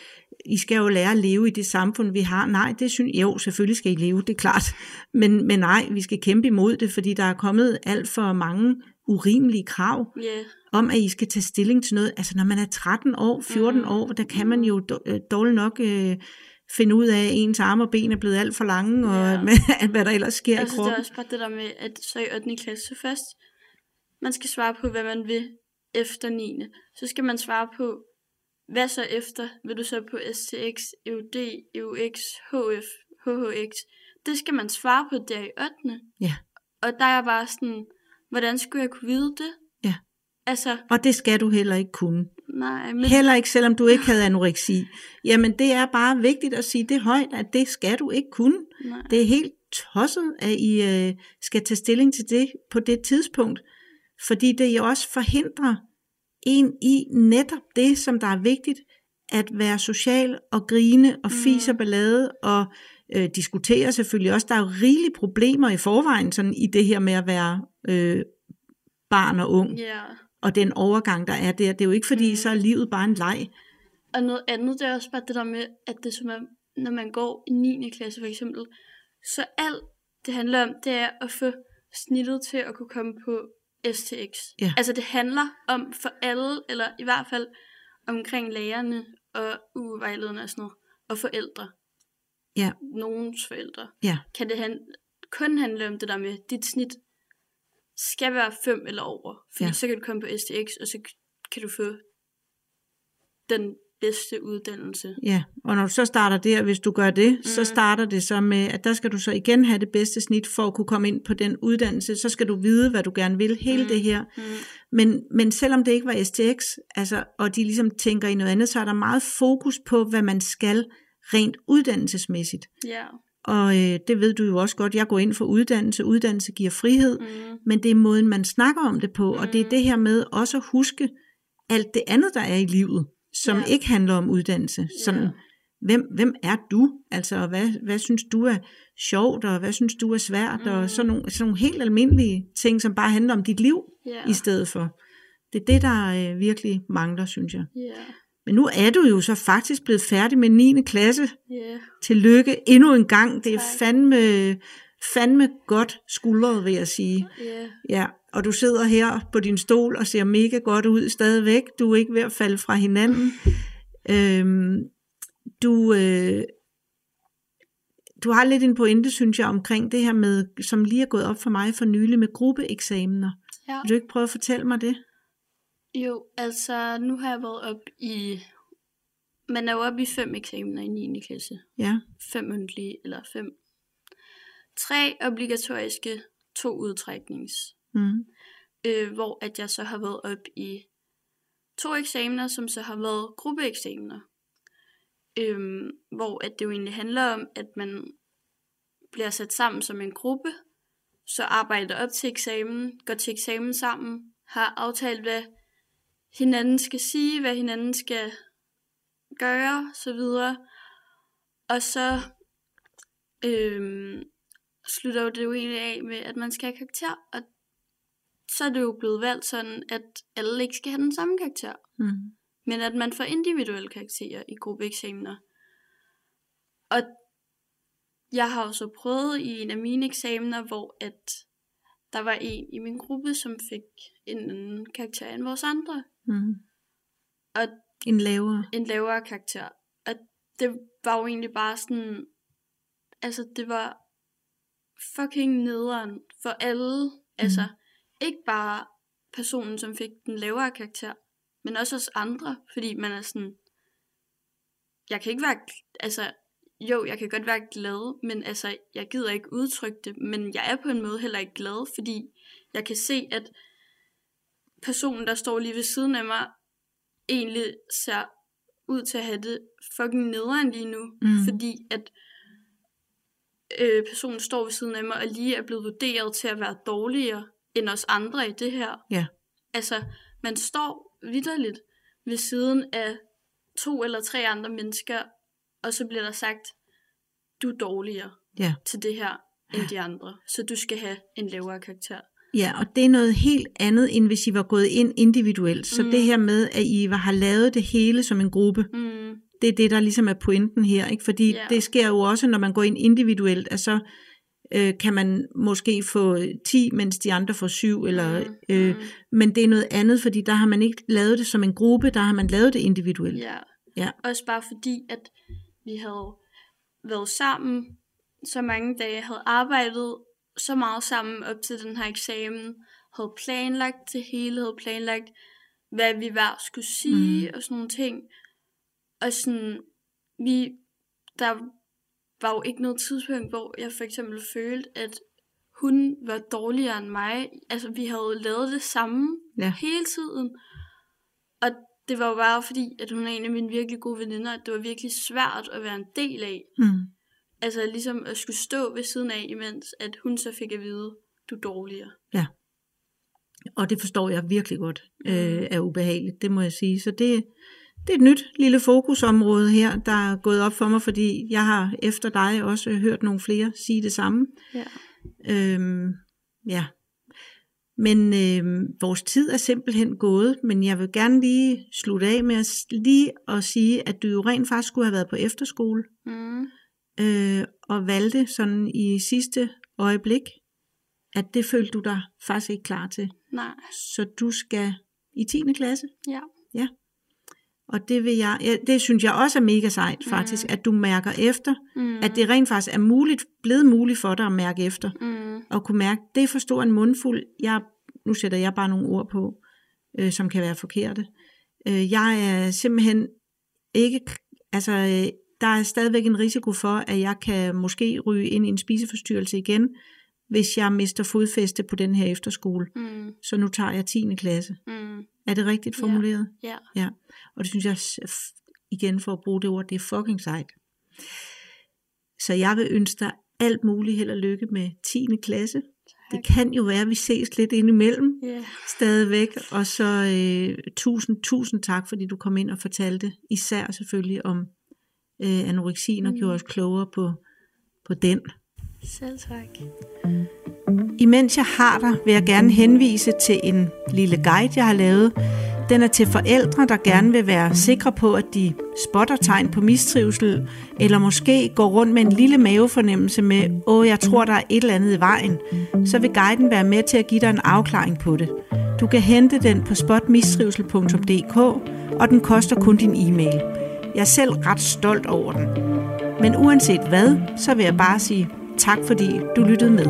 I skal jo lære at leve i det samfund, vi har. Nej, det synes jo, selvfølgelig skal I leve, det er klart. Men, men nej, vi skal kæmpe imod det, fordi der er kommet alt for mange urimelige krav Ja, om, at I skal tage stilling til noget. Altså, når man er 13 år, 14 Mm. år, der kan man jo øh, dårligt nok øh, finde ud af, at ens arme og ben er blevet alt for lange, og Ja. med, hvad der ellers sker altså i det er kroppen. også bare det der med, at så i 8. klasse, så først, man skal svare på, hvad man vil efter 9. Så skal man svare på, hvad så efter? Vil du så på STX, EUD, EUX, HF, HHX? Det skal man svare på der i 8. Ja. Og der er bare sådan, hvordan skulle jeg kunne vide det? Ja. Altså, Og det skal du heller ikke kunne. nej, men Heller ikke, selvom du ikke havde anoreksi. Jamen, det er bare vigtigt at sige det højt, at det skal du ikke kunne. nej. Det er helt tosset, at I øh, skal tage stilling til det på det tidspunkt. Fordi det jo også forhindrer en i netop det, som der er vigtigt, at være social og grine og fis og ballade og øh, diskutere selvfølgelig også. Der er jo rigelige problemer i forvejen sådan i det her med at være øh, barn og ung. Ja. Og den overgang, der er der. Det er jo ikke fordi, Mm. så er livet bare en leg. Og noget andet, det er også bare det der med, at det er som om, når man går i 9. klasse for eksempel, så alt det handler om, det er at få snittet til at kunne komme på STX. Ja. Altså det handler om for alle, eller i hvert fald omkring lærerne og uvejlederne og sådan noget, og forældre. Ja. Nogens forældre. Ja. Kan det han, kun handle om det der med, dit snit skal være 5 eller over. Fordi Ja. ja. så kan du komme på STX, og så kan du få den bedste uddannelse. Ja, og når du så starter der, hvis du gør det, mm. så starter det så med, at der skal du så igen have det bedste snit for at kunne komme ind på den uddannelse. Så skal du vide, hvad du gerne vil, hele mm. det her. Mm. Men, men selvom det ikke var STX, altså, og de ligesom tænker i noget andet, så er der meget fokus på, hvad man skal rent uddannelsesmæssigt. Ja. Og øh, det ved du jo også godt, jeg går ind for uddannelse. Uddannelse giver frihed, mm. Mm. men det er måden, man snakker om det på. Mm. Og det er det her med også at huske alt det andet, der er i livet, som Ja. ikke handler om uddannelse. Sådan, Ja. hvem, hvem er du? Altså, hvad, hvad synes du er sjovt, og hvad synes du er svært, mm. og sådan nogle, sådan nogle helt almindelige ting, som bare handler om dit liv Ja. i stedet for. Det er det, der øh, virkelig mangler, synes jeg. Ja. Men nu er du jo så faktisk blevet færdig med 9. klasse. Ja. Tillykke endnu en gang. Det er Tak. fandme, fandme godt skuldret, vil jeg sige. Ja. Ja, og du sidder her på din stol og ser mega godt ud stadigvæk. Du er ikke ved at falde fra hinanden. øhm, du, øh, du har lidt en pointe, synes jeg, omkring det her med, som lige er gået op for mig for nylig med gruppeeksamener. ja. Vil du ikke prøve at fortælle mig det? Jo, altså nu har jeg været op i... Man er jo oppe i fem eksamener i 9. klasse. Ja, Fem mundtlige, eller fem... Tre obligatoriske, to udtræknings. mm. Øh, hvor at jeg så har været op i to eksamener, som så har været gruppeeksamener. Øhm, hvor at det jo egentlig handler om, at man bliver sat sammen som en gruppe, så arbejder op til eksamen, går til eksamen sammen, har aftalt, hvad hinanden skal sige, hvad hinanden skal gøre, så videre. Og så øhm, slutter det jo egentlig af med, at man skal have karakter, og så er det jo blevet valgt sådan, at alle ikke skal have den samme karakter, Mm. men at man får individuelle karakterer i gruppeeksamener. Og jeg har jo så prøvet i en af mine eksamener, hvor at der var en i min gruppe, som fik en anden karakter end vores andre. Mm. Og En lavere. en lavere karakter. Og det var jo egentlig bare sådan, altså det var fucking nederen for alle. Mm. Altså ikke bare personen, som fik den lavere karakter, men også os andre, fordi man er sådan, jeg kan ikke være, altså jo, jeg kan godt være glad, men altså, jeg gider ikke udtrykke det, men jeg er på en måde heller ikke glad, fordi jeg kan se, at personen, der står lige ved siden af mig, egentlig ser ud til at have det fucking nederen lige nu, Mm. fordi at øh, personen står ved siden af mig, og lige er blevet vurderet til at være dårligere end os andre i det her. Ja. Altså, man står vidderligt ved siden af to eller tre andre mennesker, og så bliver der sagt, du er dårligere Ja. til det her end de andre, så du skal have en lavere karakter. Ja, og det er noget helt andet, end hvis I var gået ind individuelt. Så Mm. det her med, at I var- har lavet det hele som en gruppe, Mm, det er det, der ligesom er pointen her. Ikke? Fordi Ja. det sker jo også, når man går ind individuelt, at så øh, kan man måske få 10, mens de andre får 7. Eller, mm, øh, mm, Men det er noget andet, fordi der har man ikke lavet det som en gruppe, der har man lavet det individuelt. ja. Ja. Også bare fordi, at vi havde været sammen så mange dage, havde arbejdet så meget sammen op til den her eksamen, havde planlagt det hele, havde planlagt, hvad vi hver skulle sige, mm. og sådan nogle ting. Og sådan, vi, der var jo ikke noget tidspunkt, hvor jeg for eksempel følte, at hun var dårligere end mig. Altså, vi havde lavet det samme Ja. hele tiden. Og det var jo bare fordi, at hun er en af mine virkelig gode veninder, at det var virkelig svært at være en del af. Mm. Altså ligesom at skulle stå ved siden af, imens at hun så fik at vide, du er dårligere. Og det forstår jeg virkelig godt Mm. øh, er ubehageligt, det må jeg sige. Så det, det er et nyt lille fokusområde her, der er gået op for mig, fordi jeg har efter dig også hørt nogle flere sige det samme. Ja. Øhm, ja. Men øhm, vores tid er simpelthen gået, men jeg vil gerne lige slutte af med at, lige at sige, at du jo rent faktisk skulle have været på efterskole, Mm. Øh, og valgte sådan i sidste øjeblik, at det følte du dig faktisk ikke klar til. Nej. Så du skal i 10. klasse, Ja. og det vil jeg, ja, det synes jeg også er mega sejt faktisk, Mm. at du mærker efter, Mm. at det rent faktisk er muligt, blevet muligt for dig at mærke efter. Mm. og kunne mærke, det er for stor en mundfuld. Jeg, nu sætter jeg bare nogle ord på, øh, som kan være forkerte. Øh, jeg er simpelthen ikke, altså øh, der er stadigvæk en risiko for, at jeg kan måske ryge ind i en spiseforstyrrelse igen, hvis jeg mister fodfæste på den her efterskole. Mm. Så nu tager jeg 10. klasse. Mm. Er det rigtigt Ja. formuleret? Ja. ja. Og det synes jeg, igen for at bruge det ord, det er fucking sejt. Så jeg vil ønske dig alt muligt held og lykke med 10. klasse. Det kan jo være, at vi ses lidt indimellem Ja. stadigvæk. Og så øh, tusind, tusind tak, fordi du kom ind og fortalte især selvfølgelig om øh, anoreksien og Mm. gjorde os klogere på, på den. Selv tak. Imens jeg har dig, vil jeg gerne henvise til en lille guide, jeg har lavet. Den er til forældre, der gerne vil være sikre på, at de spotter tegn på mistrivsel, eller måske går rundt med en lille mavefornemmelse med, åh, jeg tror, der er et eller andet i vejen. Så vil guiden være med til at give dig en afklaring på det. Du kan hente den på spotmistrivsel.dk, og den koster kun din e-mail. Jeg er selv ret stolt over den. Men uanset hvad, så vil jeg bare sige tak, fordi du lyttede med.